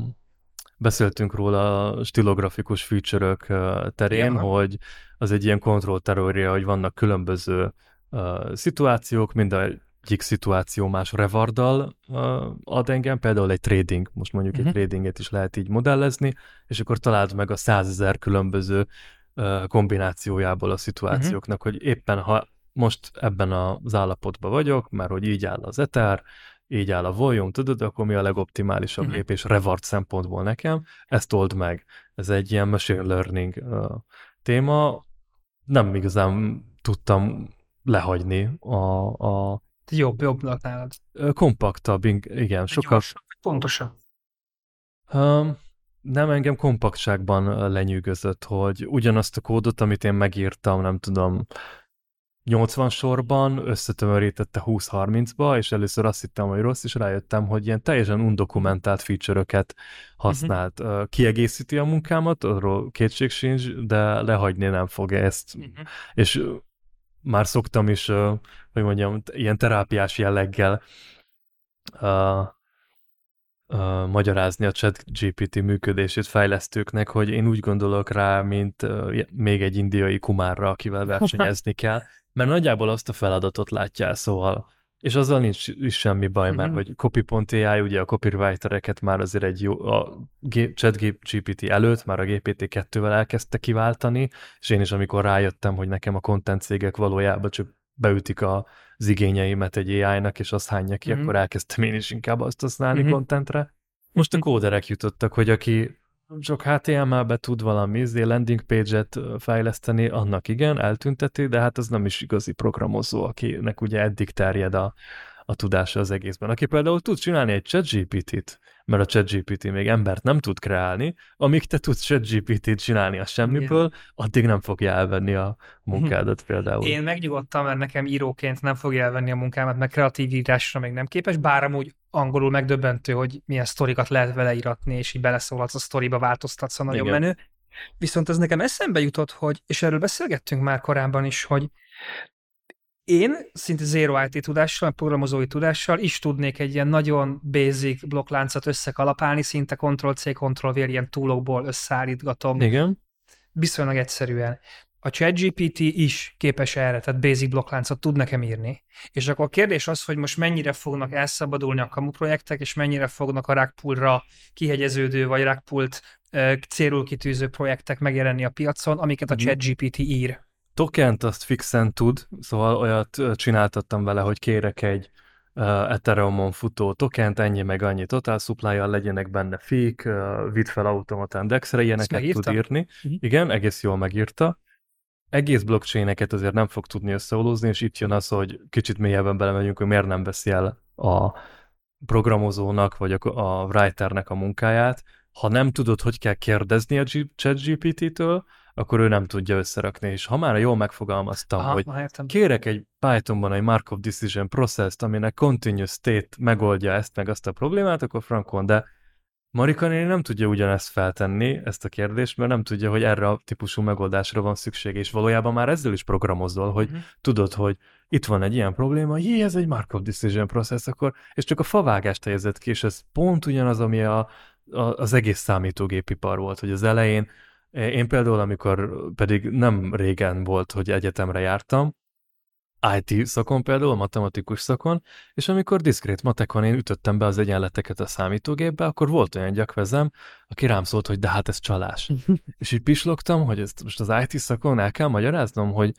beszéltünk róla a stilografikus feature-ök uh, terén, ja. hogy az egy ilyen kontrollteória, hogy vannak különböző uh, szituációk, minden egyik szituáció más revardal ad engem, például egy trading, most mondjuk uh-huh. egy mhm. tradinget is lehet így modellezni, és akkor találd meg a százezer különböző kombinációjából a szituációknak, uh-huh. hogy éppen ha most ebben az állapotban vagyok, mert hogy így áll az Ether, így áll a volume, tudod, akkor mi a legoptimálisabb uh-huh. lépés revard szempontból nekem, ezt old meg. Ez egy ilyen machine learning uh, téma. Nem igazán tudtam lehagyni a, a Jobb, jobbnak nálad. Kompaktabb, igen, sokkal... Pontosan. Um, nem engem kompaktságban lenyűgözött, hogy ugyanazt a kódot, amit én megírtam, nem tudom, 80 sorban összetömörítette 20-30-ba, és először azt hittem, hogy rossz, és rájöttem, hogy ilyen teljesen undokumentált feature-öket használt. Uh-huh. Kiegészíti a munkámat, arról kétség sincs, de lehagyni nem fogja ezt. Uh-huh. És már szoktam is, hogy mondjam, ilyen terápiás jelleggel uh, magyarázni a chat GPT működését fejlesztőknek, hogy én úgy gondolok rá, mint uh, még egy indiai kumárra, akivel versenyezni kell, mert nagyjából azt a feladatot látja szóval és azzal nincs is semmi baj, mert mm-hmm. hogy copy.ai, ugye a copywritereket már azért egy jó, a chat GPT előtt, már a GPT-2-vel elkezdte kiváltani, és én is amikor rájöttem, hogy nekem a content cégek valójában csak beütik az igényeimet egy AI-nak, és azt hányja ki, mm-hmm. akkor elkezdtem én is inkább azt használni mm-hmm. contentre. Most a kóderek jutottak, hogy aki csak HTML-be tud valami izé, landing page-et fejleszteni, annak igen, eltünteti, de hát az nem is igazi programozó, akinek ugye eddig terjed a, a tudása az egészben. Aki például tud csinálni egy ChatGPT-t, mert a ChatGPT még embert nem tud kreálni, amíg te tudsz ChatGPT-t csinálni a semmiből, Igen. addig nem fogja elvenni a munkádat például. Én megnyugodtam, mert nekem íróként nem fogja elvenni a munkámat, mert kreatív írásra még nem képes, bár amúgy angolul megdöbbentő, hogy milyen sztorikat lehet vele íratni, és így beleszólhatsz a sztoriba, változtatsz a nagyon Igen. menő. Viszont ez nekem eszembe jutott, hogy, és erről beszélgettünk már korábban is, hogy én szinte zero IT tudással, programozói tudással is tudnék egy ilyen nagyon basic blokkláncot összekalapálni, szinte Ctrl-C, Ctrl-V ilyen túlokból összeállítgatom. Igen. Viszonylag egyszerűen. A ChatGPT is képes erre, tehát basic blokkláncot tud nekem írni. És akkor a kérdés az, hogy most mennyire fognak elszabadulni a kamu projektek, és mennyire fognak a Rackpoolra kihegyeződő, vagy Rackpoolt célul kitűző projektek megjelenni a piacon, amiket a mhm. ChatGPT ír tokent azt fixen tud, szóval olyat csináltattam vele, hogy kérek egy uh, Ethereumon futó tokent, ennyi meg annyi total supply legyenek benne fik, uh, vidd fel automatán dexre, ilyeneket tud írni. Uh-huh. Igen, egész jól megírta. Egész blockchaineket azért nem fog tudni összeolózni, és itt jön az, hogy kicsit mélyebben belemegyünk, hogy miért nem veszi el a programozónak, vagy a, a writernek a munkáját. Ha nem tudod, hogy kell kérdezni a ChatGPT-től, akkor ő nem tudja összerakni. És ha már jól megfogalmaztam, Aha, hogy kérek egy Pythonban egy Markov Decision process aminek continuous state megoldja ezt meg azt a problémát, akkor frankon, de Marika néni nem tudja ugyanezt feltenni, ezt a kérdést, mert nem tudja, hogy erre a típusú megoldásra van szükség, és valójában már ezzel is programozol, hogy uh-huh. tudod, hogy itt van egy ilyen probléma, jé, ez egy Markov Decision process, akkor, és csak a favágást helyezett ki, és ez pont ugyanaz, ami a, a, az egész számítógépipar volt, hogy az elején én például, amikor pedig nem régen volt, hogy egyetemre jártam, IT szakon például, matematikus szakon, és amikor diszkrét matekon én ütöttem be az egyenleteket a számítógépbe, akkor volt olyan gyakvezem, aki rám szólt, hogy de hát ez csalás. és így pislogtam, hogy ezt most az IT szakon el kell magyaráznom, hogy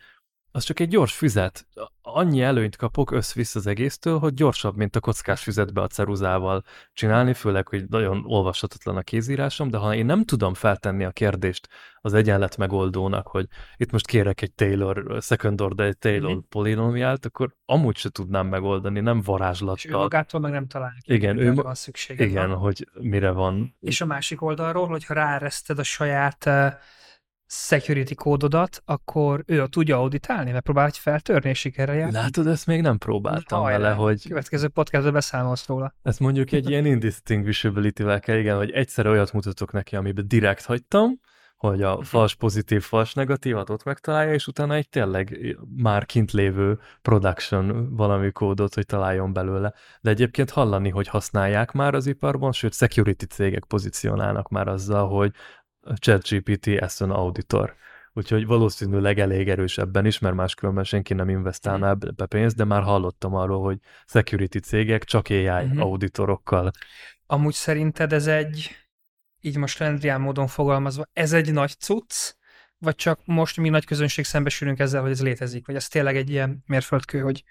az csak egy gyors füzet. Annyi előnyt kapok össz az egésztől, hogy gyorsabb, mint a kockás füzetbe a ceruzával csinálni, főleg, hogy nagyon olvashatatlan a kézírásom, de ha én nem tudom feltenni a kérdést az egyenlet megoldónak, hogy itt most kérek egy Taylor second order, egy Taylor mm-hmm. polinomiált, akkor amúgy se tudnám megoldani, nem varázslattal. És ő magától meg nem találja ki, igen, ő, van szüksége. Igen, van. hogy mire van. És a másik oldalról, hogyha ráereszted a saját uh, security kódodat, akkor ő tudja auditálni, mert próbál egy feltörni, és sikerre jár. Látod, ezt még nem próbáltam Hajrá. vele, hogy... Következő podcastban beszámolsz róla. Ezt mondjuk egy ilyen indistinguishability-vel kell, igen, hogy egyszer olyat mutatok neki, amiben direkt hagytam, hogy a fals pozitív, fals negatívat ott megtalálja, és utána egy tényleg már kint lévő production valami kódot, hogy találjon belőle. De egyébként hallani, hogy használják már az iparban, sőt security cégek pozícionálnak már azzal, hogy ChatGPT Aston Auditor. Úgyhogy valószínűleg elég erős ebben is, mert máskülönben senki nem investálná mhm. be pénzt, de már hallottam arról, hogy security cégek csak AI uh-huh. auditorokkal. Amúgy szerinted ez egy, így most rendrián módon fogalmazva, ez egy nagy cucc, vagy csak most mi nagy közönség szembesülünk ezzel, hogy ez létezik, vagy ez tényleg egy ilyen mérföldkő, hogy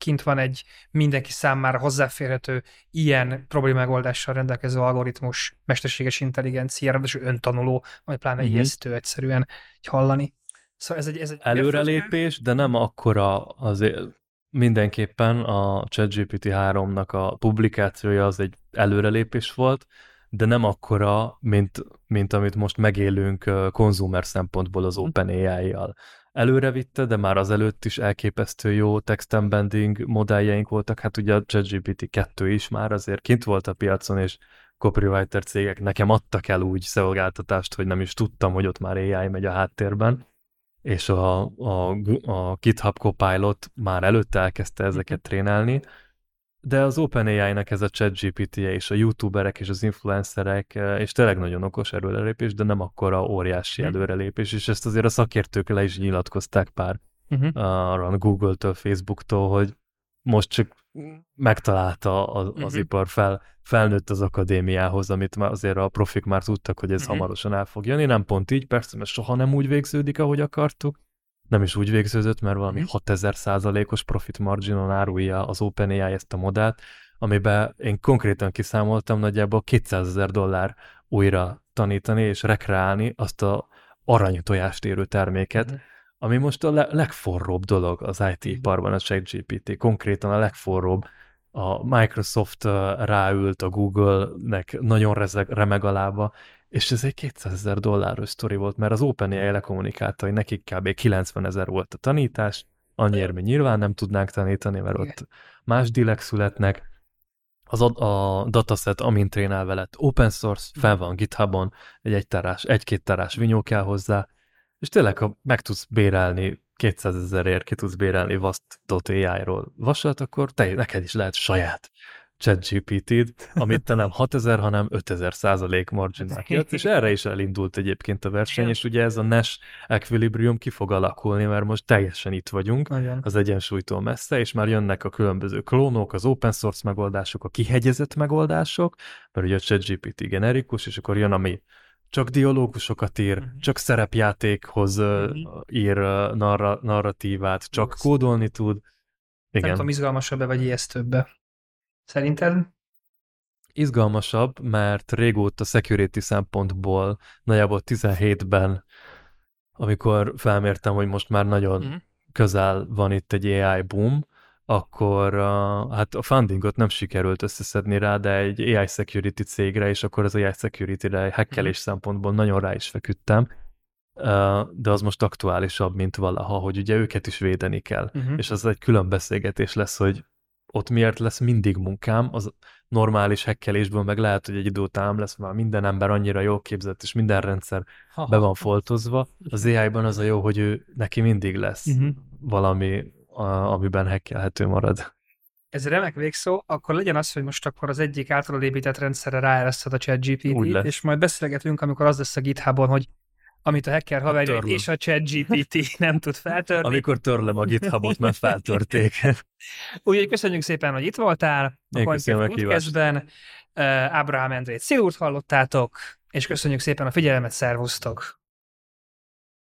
kint van egy mindenki számára hozzáférhető ilyen problémegoldással rendelkező algoritmus, mesterséges intelligencia, ráadásul öntanuló, vagy pláne uh-huh. ijesztő egyszerűen hogy hallani. Szóval ez egy, ez egy Előrelépés, de nem akkora azért mindenképpen a ChatGPT 3-nak a publikációja az egy előrelépés volt, de nem akkora, mint, mint amit most megélünk konzumer szempontból az mhm. OpenAI-jal előrevitte, de már az előtt is elképesztő jó text embending modelljeink voltak. Hát ugye a ChatGPT 2 is már azért kint volt a piacon, és copywriter cégek nekem adtak el úgy szolgáltatást, hogy nem is tudtam, hogy ott már AI megy a háttérben, és a, a, a GitHub Copilot már előtte elkezdte ezeket trénálni, de az OpenAI-nak ez a ChatGPT-je és a youtuberek és az influencerek, és tényleg nagyon okos előrelépés, de nem akkora óriási hmm. előrelépés, és ezt azért a szakértők le is nyilatkozták pár uh-huh. arra Google-től, Facebook-tól, hogy most csak megtalálta az, az uh-huh. ipar, fel, felnőtt az akadémiához, amit már azért a profik már tudtak, hogy ez uh-huh. hamarosan el fog jönni. Nem pont így, persze, mert soha nem úgy végződik, ahogy akartuk. Nem is úgy végződött, mert valami uh-huh. 6000 százalékos profit marginon árulja az OpenAI ezt a modellt, amiben én konkrétan kiszámoltam nagyjából 200 ezer dollár újra tanítani és rekreálni azt a aranytojást érő terméket, uh-huh ami most a le- legforróbb dolog az IT-iparban, a ChatGPT, konkrétan a legforróbb. A Microsoft ráült a Google-nek nagyon rezeg, remeg alába, és ez egy 200 ezer dolláros sztori volt, mert az OpenAI lekommunikálta, hogy nekik kb. 90 ezer volt a tanítás, annyiért mi nyilván nem tudnánk tanítani, mert ott más dilek születnek. Az a, a dataset, amint trénálve lett open source, fel van GitHubon, egy egy terás, egy-két terás vinyó kell hozzá, és tényleg, ha meg tudsz bérelni 200 ezerért ki tudsz bérelni Vast.ai-ról vasat, akkor te, neked is lehet saját ChatGPT-t, amit te nem 6000, hanem 5000 százalék marginál kiadsz, és erre is elindult egyébként a verseny, és ugye ez a Nash Equilibrium ki fog alakulni, mert most teljesen itt vagyunk, Nagyon. az egyensúlytól messze, és már jönnek a különböző klónok, az open source megoldások, a kihegyezett megoldások, mert ugye a ChatGPT generikus, és akkor jön, ami csak dialógusokat ír, uh-huh. csak szerepjátékhoz uh-huh. ír narra, narratívát, csak kódolni tud. Igen. Nem tudom, izgalmasabb-e vagy ijesztőbb Szerinted? Izgalmasabb, mert régóta security szempontból nagyjából 17-ben, amikor felmértem, hogy most már nagyon uh-huh. közel van itt egy AI boom, akkor uh, hát a fundingot nem sikerült összeszedni rá, de egy AI security cégre, és akkor az AI security-re hackelés mm. szempontból nagyon rá is feküdtem, uh, de az most aktuálisabb, mint valaha, hogy ugye őket is védeni kell, uh-huh. és az egy külön beszélgetés lesz, hogy ott miért lesz mindig munkám, az normális hekkelésből meg lehet, hogy egy idő után lesz, már minden ember annyira jól képzett, és minden rendszer ha, be van foltozva. Az AI-ban az a jó, hogy ő neki mindig lesz uh-huh. valami a, amiben hackelhető marad. Ez remek végszó, akkor legyen az, hogy most akkor az egyik általad épített rendszerre ráereszted a chat GPT, és majd beszélgetünk, amikor az lesz a GitHubon, hogy amit a hacker haverja és a chat GPT nem tud feltörni. Amikor törlem a GitHubot, mert feltörték. Úgyhogy köszönjük szépen, hogy itt voltál a Podcastben. Ábrahám Endrét Szilúrt hallottátok, és köszönjük szépen a figyelmet, szervusztok!